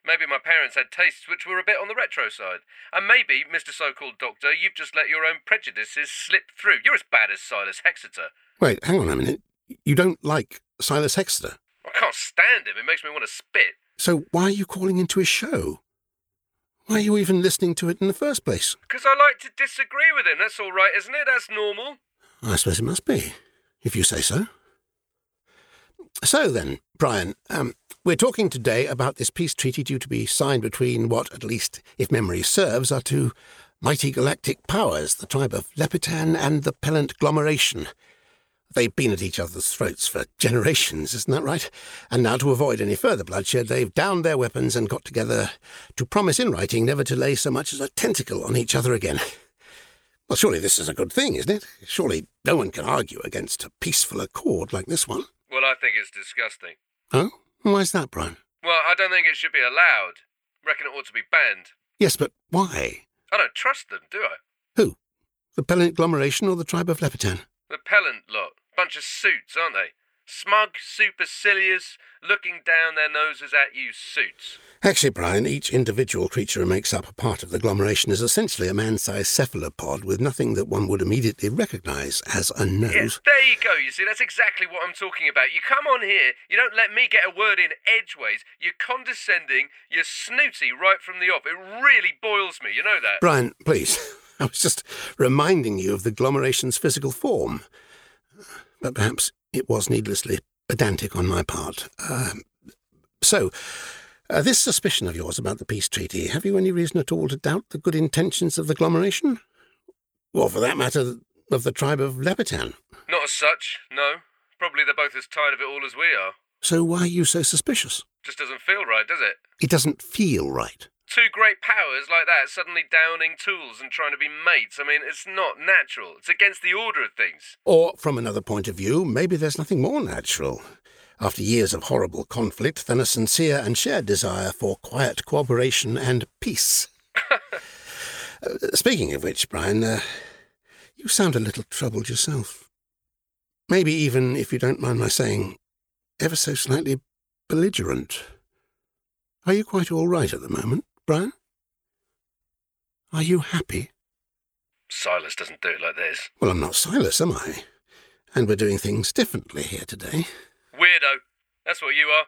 Maybe my parents had tastes which were a bit on the retro side. And maybe, Mr. So called Doctor, you've just let your own prejudices slip through. You're as bad as Silas Hexeter. Wait, hang on a minute. You don't like Silas Hexeter? I can't stand him. It makes me want to spit. So why are you calling into his show? Why are you even listening to it in the first place? Because I like to disagree with him. That's all right, isn't it? That's normal. I suppose it must be, if you say so. So then, Brian, um, we're talking today about this peace treaty due to be signed between what, at least if memory serves, are two mighty galactic powers, the tribe of Lepitan and the Pellant Glomeration. They've been at each other's throats for generations, isn't that right? And now, to avoid any further bloodshed, they've downed their weapons and got together to promise in writing never to lay so much as a tentacle on each other again. Well, surely this is a good thing, isn't it? Surely no one can argue against a peaceful accord like this one. Well, I think it's disgusting. Oh? Why's that, Brian? Well, I don't think it should be allowed. Reckon it ought to be banned. Yes, but why? I don't trust them, do I? Who? The Pellant Glomeration or the tribe of Lepitan? The Pellant lot. Bunch of suits, aren't they? Smug, supercilious, looking down their noses at you suits. Actually, Brian, each individual creature who makes up a part of the agglomeration is essentially a man-sized cephalopod with nothing that one would immediately recognise as a nose. Yes, there you go. You see, that's exactly what I'm talking about. You come on here, you don't let me get a word in edgeways. You're condescending, you're snooty right from the off. It really boils me, you know that? Brian, please. I was just reminding you of the agglomeration's physical form. But perhaps it was needlessly pedantic on my part. Um, so, uh, this suspicion of yours about the peace treaty, have you any reason at all to doubt the good intentions of the agglomeration? Or, for that matter, of the tribe of Lepitan? Not as such, no. Probably they're both as tired of it all as we are. So why are you so suspicious? Just doesn't feel right, does it? It doesn't feel right. Two great powers like that suddenly downing tools and trying to be mates. I mean, it's not natural. It's against the order of things. Or, from another point of view, maybe there's nothing more natural, after years of horrible conflict, than a sincere and shared desire for quiet cooperation and peace. uh, speaking of which, Brian, uh, you sound a little troubled yourself. Maybe even, if you don't mind my saying, ever so slightly belligerent. Are you quite all right at the moment, Brian? Are you happy? Silas doesn't do it like this. Well, I'm not Silas, am I? And we're doing things differently here today. Weirdo. That's what you are.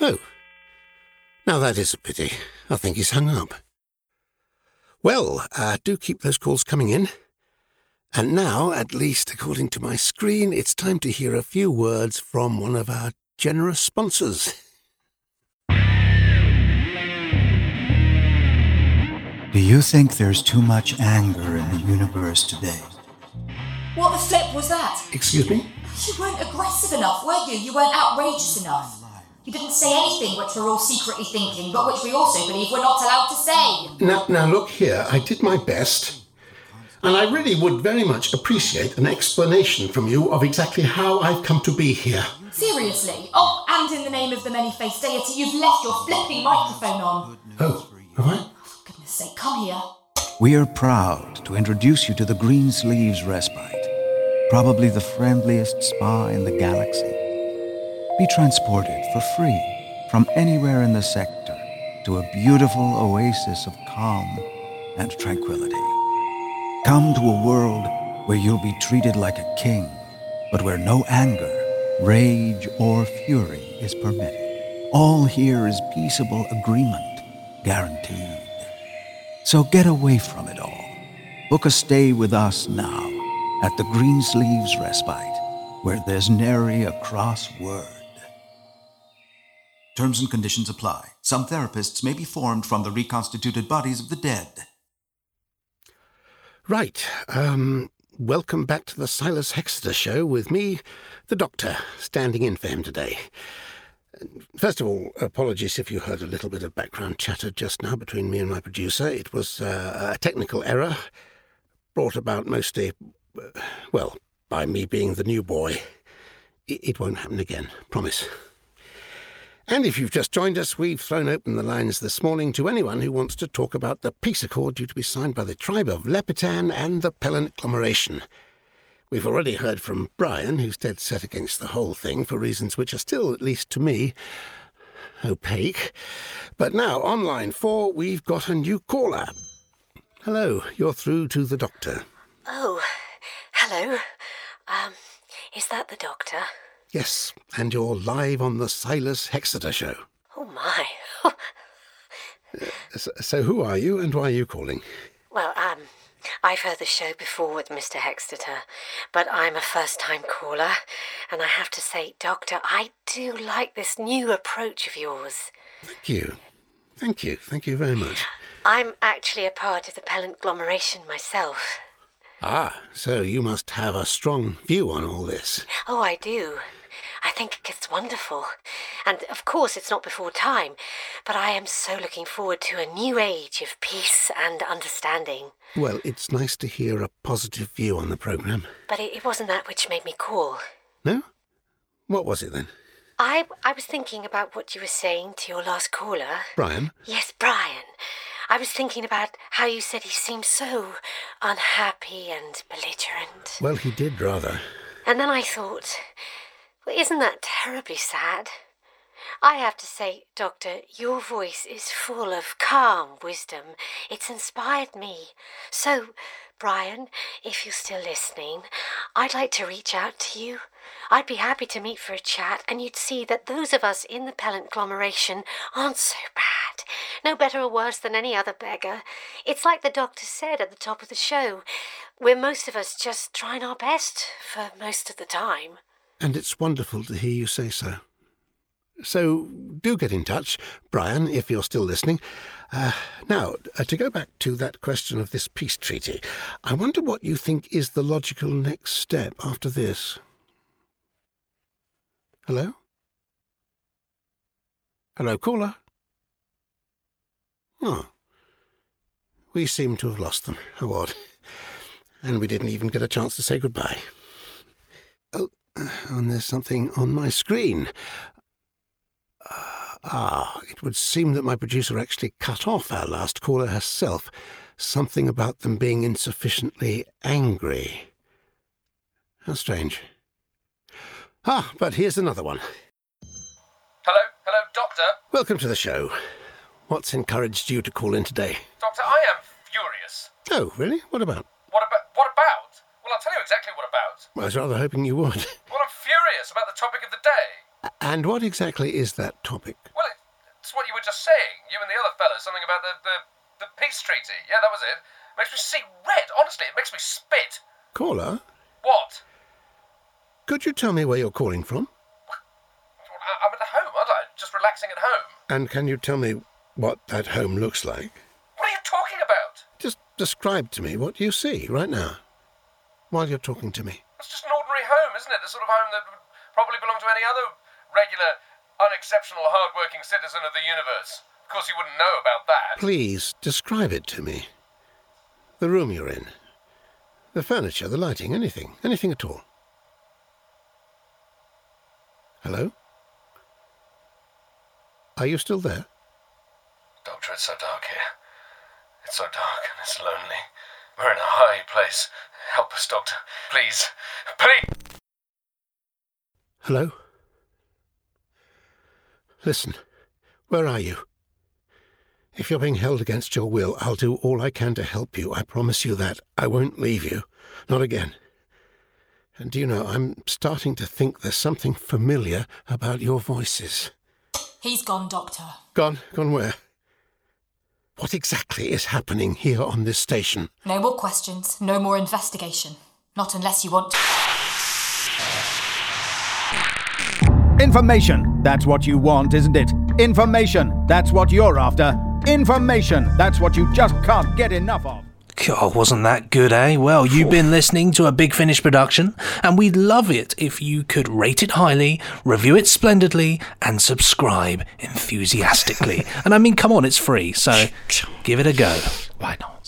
Oh. Now that is a pity. I think he's hung up. Well, uh, do keep those calls coming in. And now, at least according to my screen, it's time to hear a few words from one of our generous sponsors. Do you think there's too much anger in the universe today? What the flip was that? Excuse me? You weren't aggressive enough, were you? You weren't outrageous enough. You didn't say anything which we're all secretly thinking, but which we also believe we're not allowed to say. Now, now look here, I did my best. And I really would very much appreciate an explanation from you of exactly how I've come to be here. Seriously? Oh, and in the name of the many-faced deity, you've left your flipping microphone on. Oh, have I? Sake, come here. We are proud to introduce you to the Green Sleeves Respite, probably the friendliest spa in the galaxy. Be transported for free from anywhere in the sector to a beautiful oasis of calm and tranquility. Come to a world where you'll be treated like a king, but where no anger, rage, or fury is permitted. All here is peaceable agreement, guaranteed. So get away from it all. Book a stay with us now at the Green Sleeves Respite, where there's nary a cross word. Terms and conditions apply. Some therapists may be formed from the reconstituted bodies of the dead. Right. Um, welcome back to the Silas Hexeter show with me, the Doctor, standing in for him today. First of all, apologies if you heard a little bit of background chatter just now between me and my producer. It was uh, a technical error brought about mostly, well, by me being the new boy. It, won't happen again, promise. And if you've just joined us, we've thrown open the lines this morning to anyone who wants to talk about the peace accord due to be signed by the tribe of Lepitan and the Pellant Agglomeration. We've already heard from Brian, who's dead set against the whole thing for reasons which are still, at least to me, opaque. But now, on line four, we've got a new caller. Hello, you're through to the doctor. Oh, hello. Um, is that the doctor? Yes, and you're live on the Silas Hexeter show. Oh my. So, so who are you and why are you calling? well, um, I've heard the show before with Mr. Hexeter, but I'm a first time caller, and I have to say, Doctor, I do like this new approach of yours. Thank you. Thank you. Thank you very much. I'm actually a part of the Pellantglomeration myself. Ah, so you must have a strong view on all this. Oh, I do. I think it's wonderful. And of course, it's not before time, but I am so looking forward to a new age of peace and understanding. Well, it's nice to hear a positive view on the programme. But it, it wasn't that which made me call. No? What was it then? I, I was thinking about what you were saying to your last caller. Brian? Yes, Brian. I was thinking about how you said he seemed so unhappy and belligerent. Well, he did rather. And then I thought, well, isn't that terribly sad? I have to say, Doctor, your voice is full of calm wisdom. It's inspired me. So, Brian, if you're still listening, I'd like to reach out to you. I'd be happy to meet for a chat, and you'd see that those of us in the Pellant agglomeration aren't so bad. No better or worse than any other beggar. It's like the doctor said at the top of the show. We're most of us just trying our best for most of the time. And it's wonderful to hear you say so. So do get in touch, Brian, if you're still listening. Uh, now, uh, to go back to that question of this peace treaty, I wonder what you think is the logical next step after this. Hello? Hello, caller? Oh. We seem to have lost them. How. And we didn't even get a chance to say goodbye. Oh, and there's something on my screen. Uh, ah, it would seem that my producer actually cut off our last caller herself. Something about them being insufficiently angry. How strange. Ah, but here's another one. Hello, hello, Doctor. Welcome to the show. What's encouraged you to call in today? Doctor, I am furious. Oh, really? What about? What about? What about? Well, I'll tell you exactly what about. I was rather hoping you would. Well, I'm furious about the topic of the day. And what exactly is that topic? Well, it's what you were just saying. You and the other fellow, something about the the, the peace treaty. Yeah, that was it. Makes me see red. Honestly, it makes me spit. Caller, What? could you tell me where you're calling from? I'm at home, aren't I? Just relaxing at home. And can you tell me what that home looks like? What are you talking about? Just describe to me what you see right now, while you're talking to me. It's just an ordinary home, isn't it? The sort of home that would probably belong to any other regular, unexceptional, hard-working citizen of the universe. Of course, you wouldn't know about that. Please describe it to me. The room you're in, the furniture, the lighting, anything, anything at all. Hello? Are you still there? Doctor, it's so dark here. It's so dark and it's lonely. We're in a high place. Help us, Doctor. Please. Please! Hello? Listen, where are you? If you're being held against your will, I'll do all I can to help you. I promise you that. I won't leave you. Not again. And do you know, I'm starting to think there's something familiar about your voices. He's gone, Doctor. Gone? Gone where? What exactly is happening here on this station? No more questions, no more investigation. Not unless you want to. Information. That's what you want, isn't it? Information. That's what you're after. Information. That's what you just can't get enough of. God, wasn't that good, eh? Well, you've been listening to a Big Finish production, and we'd love it if you could rate it highly, review it splendidly, and subscribe enthusiastically. and I mean, come on, it's free, so give it a go. Why not?